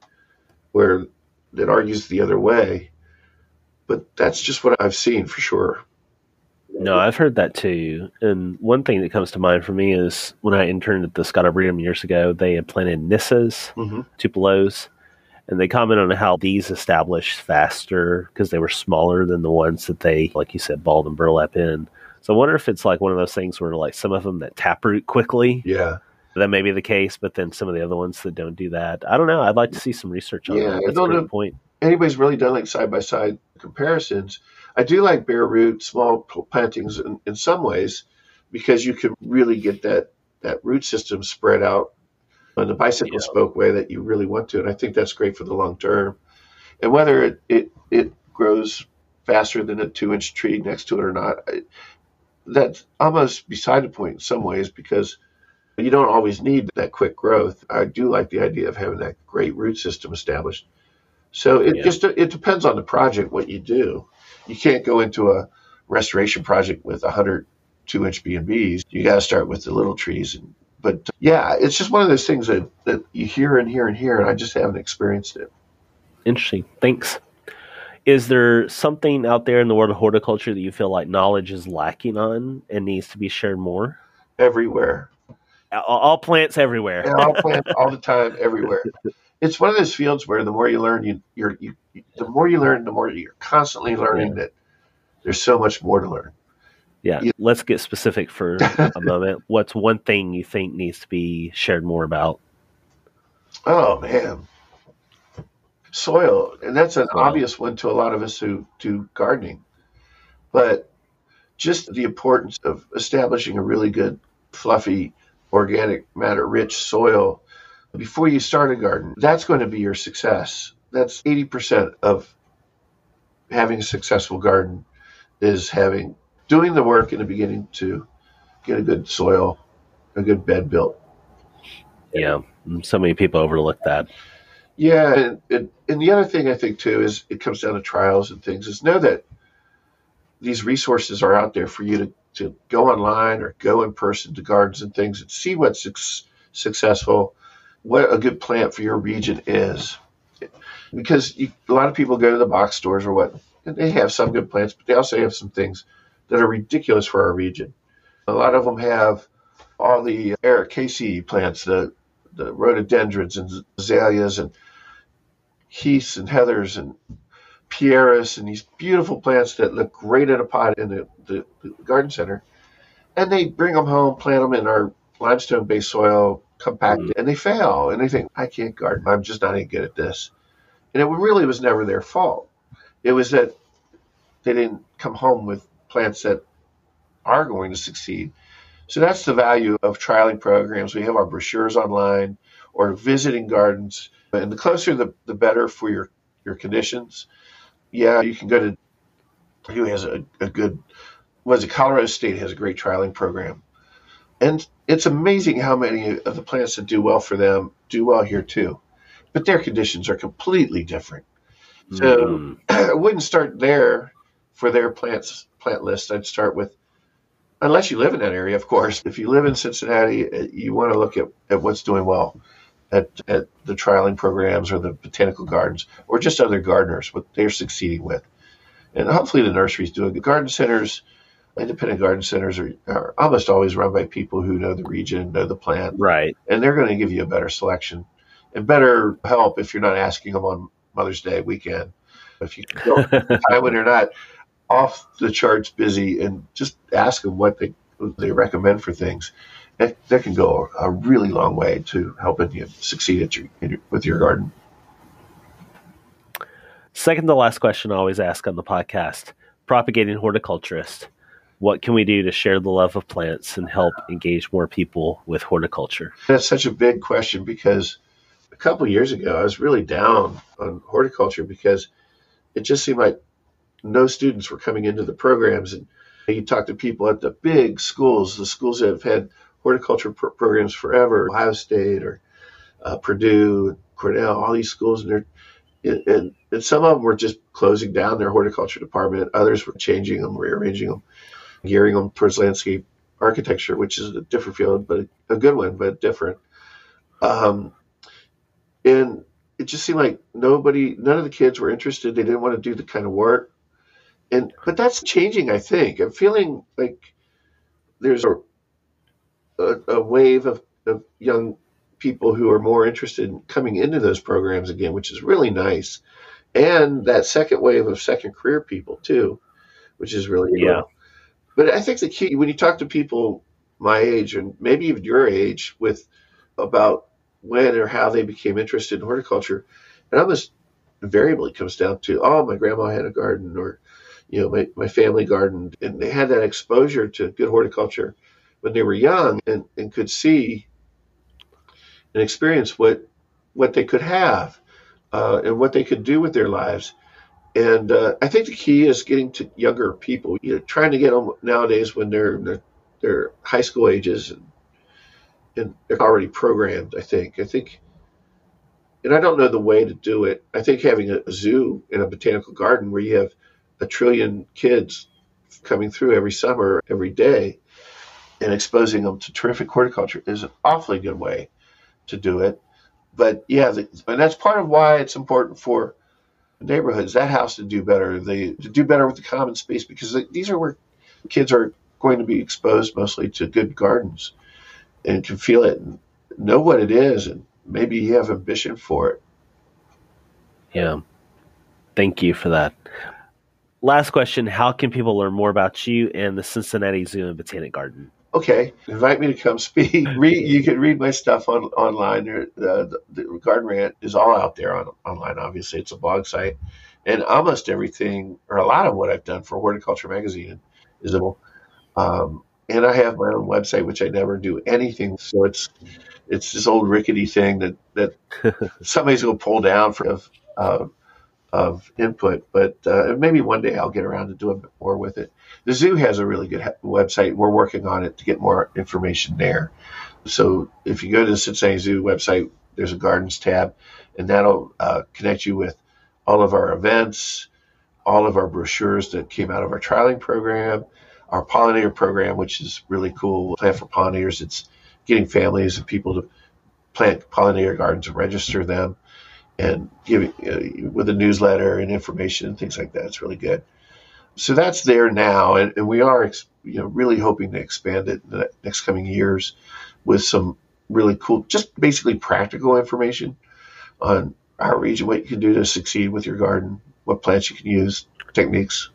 where that argues the other way. But that's just what I've seen for sure. No, I've heard that too. And one thing that comes to mind for me is when I interned at the Scott Arboretum years ago, they had planted Nyssas, Mm-hmm. Tupelos, and they commented on how these established faster because they were smaller than the ones that they, like you said, balled and burlap in. So I wonder if it's like one of those things where like some of them that taproot quickly, Yeah. that may be the case, but then some of the other ones that don't do that. I don't know. I'd like to see some research on Yeah, that. That's a great know. point. Anybody's really done like side by side comparisons. I do like bare root, small plantings in, in some ways because you can really get that, that root system spread out in the bicycle Yeah. spoke way that you really want to. And I think that's great for the long term. And whether it, it, it grows faster than a two inch tree next to it or not, I, that's almost beside the point in some ways because you don't always need that quick growth. I do like the idea of having that great root system established. So it Yeah. just it depends on the project what you do. You can't go into a restoration project with 100 two inch B and B's. You got to start with the little trees. And, but yeah, it's just one of those things that, that you hear and hear and hear, and I just haven't experienced it. Interesting. Thanks. Is there something out there in the world of horticulture that you feel like knowledge is lacking on and needs to be shared more? Everywhere, All, all plants everywhere. all plants all the time, everywhere. <laughs> It's one of those fields where the more you learn, you, you're you, the more you learn, the more you're constantly learning that there's so much more to learn. Yeah. Yeah. Let's get specific for <laughs> a moment. What's one thing you think needs to be shared more about? Oh man, soil, and that's an obvious one to a lot of us who do gardening. But just the importance of establishing a really good, fluffy, organic matter rich soil before you start a garden. That's going to be your success. That's 80% of having a successful garden is having doing the work in the beginning to get a good soil, a good bed built. Yeah. So many people overlook that. Yeah, and, and, and the other thing I think too is it comes down to trials and things. Is know that these resources are out there for you to, to go online or go in person to gardens and things and see what's suc successful, what a good plant for your region is. Because you, a lot of people go to the box stores or what, and they have some good plants, but they also have some things that are ridiculous for our region. A lot of them have all the ericaceae plants, the the rhododendrons and azaleas and heaths and heathers and pieris and these beautiful plants that look great in a pot in the, the, the garden center. And they bring them home, plant them in our limestone based soil, compact, Mm. and they fail. And they think, I can't garden. I'm just not any good at this. And it really was never their fault. It was that they didn't come home with plants that are going to succeed. So that's the value of trialing programs. We have our brochures online or visiting gardens. And the closer, the, the better for your, your conditions. Yeah, you can go to who has a, a good, was it Colorado State has a great trialing program. And it's amazing how many of the plants that do well for them do well here too. But their conditions are completely different. So Mm. <clears throat> I wouldn't start there for their plants plant list. I'd start with, unless you live in that area, of course. If you live in Cincinnati, uh, you want to look at, at what's doing well at, at the trialing programs or the botanical gardens or just other gardeners, what they're succeeding with. And hopefully the nurseries do it. Garden centers, independent garden centers are, are almost always run by people who know the region, know the plant, Right. and they're going to give you a better selection and better help if you're not asking them on Mother's Day weekend. If you can go at a time when they're not off the charts busy and just ask them what they they recommend for things, that, that can go a really long way to helping you succeed at your, in your with your garden. Second to last question I always ask on the podcast propagating horticulturist. What can we do to share the love of plants and help engage more people with horticulture? That's such a big question because a couple years ago I was really down on horticulture because it just seemed like no students were coming into the programs. And you talk to people at the big schools, the schools that have had horticulture programs forever, Ohio State or uh, Purdue, Cornell, all these schools, and they're and, and some of them were just closing down their horticulture department. Others were changing them, rearranging them, gearing them towards landscape architecture, which is a different field, but a good one, but different. Um, and it just seemed like nobody, none of the kids were interested. They didn't want to do the kind of work. And but that's changing. I think I'm feeling like there's a a, a wave of, of young people who are more interested in coming into those programs again, which is really nice. And that second wave of second career people too, which is really yeah. Cool. But I think the key when you talk to people my age and maybe even your age with about when or how they became interested in horticulture, it almost invariably comes down to, oh, my grandma had a garden or, you know, my, my family garden. And they had that exposure to good horticulture when they were young and, and could see and experience what what they could have uh, and what they could do with their lives. And uh, I think the key is getting to younger people. You know, trying to get them nowadays when they're they're, they're high school ages and, and they're already programmed. I think. I think, and I don't know the way to do it. I think having a, zoo in a botanical garden where you have a trillion kids coming through every summer, every day, and exposing them to terrific horticulture is an awfully good way to do it. But yeah, the, and that's part of why it's important for neighborhoods, that house to do better, they to do better with the common space because these are where kids are going to be exposed mostly to good gardens and can feel it and know what it is and maybe you have ambition for it. Yeah. Thank you for that. Last question How can people learn more about you and the Cincinnati Zoo and Botanic Garden? Okay, invite me to come speak. <laughs> read, you can read my stuff on online. Uh, the, the Garden Rant is all out there on online. Obviously, it's a blog site, and almost everything or a lot of what I've done for Horticulture Magazine is available. Um, and I have my own website, which I never do anything. So it's it's this old rickety thing that that <laughs> somebody's going to pull down for uh, of input. But uh, maybe one day I'll get around to doing more with it. The zoo has a really good website. We're working on it to get more information there. So if you go to the Cincinnati Zoo website, there's a gardens tab, and that'll uh, connect you with all of our events, all of our brochures that came out of our trialing program, our pollinator program, which is really cool. Plant for pollinators. It's getting families and people to plant pollinator gardens and register them and give, uh, with a newsletter and information and things like that. It's really good. So that's there now, and, and we are you know really hoping to expand it in the next coming years with some really cool, just basically practical information on our region, what you can do to succeed with your garden, what plants you can use, techniques.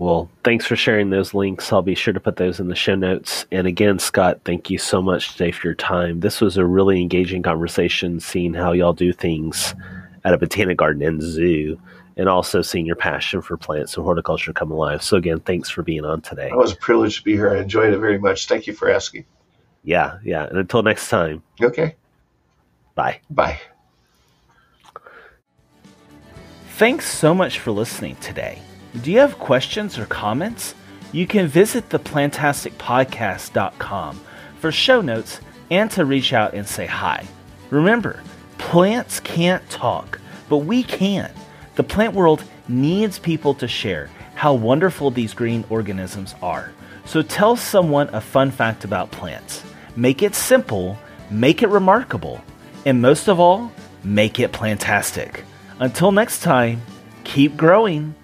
Well, thanks for sharing those links. I'll be sure to put those in the show notes. And again, Scott, thank you so much today for your time. This was a really engaging conversation, seeing how y'all do things at a botanic garden and zoo, and also seeing your passion for plants and horticulture come alive. So, again, thanks for being on today. It was a privilege to be here. I enjoyed it very much. Thank you for asking. Yeah, yeah. And until next time. Okay. Bye. Bye. Thanks so much for listening today. Do you have questions or comments? You can visit theplantasticpodcast.com for show notes and to reach out and say hi. Remember, plants can't talk, but we can. The plant world needs people to share how wonderful these green organisms are. So tell someone a fun fact about plants. Make it simple, make it remarkable, and most of all, make it plantastic. Until next time, keep growing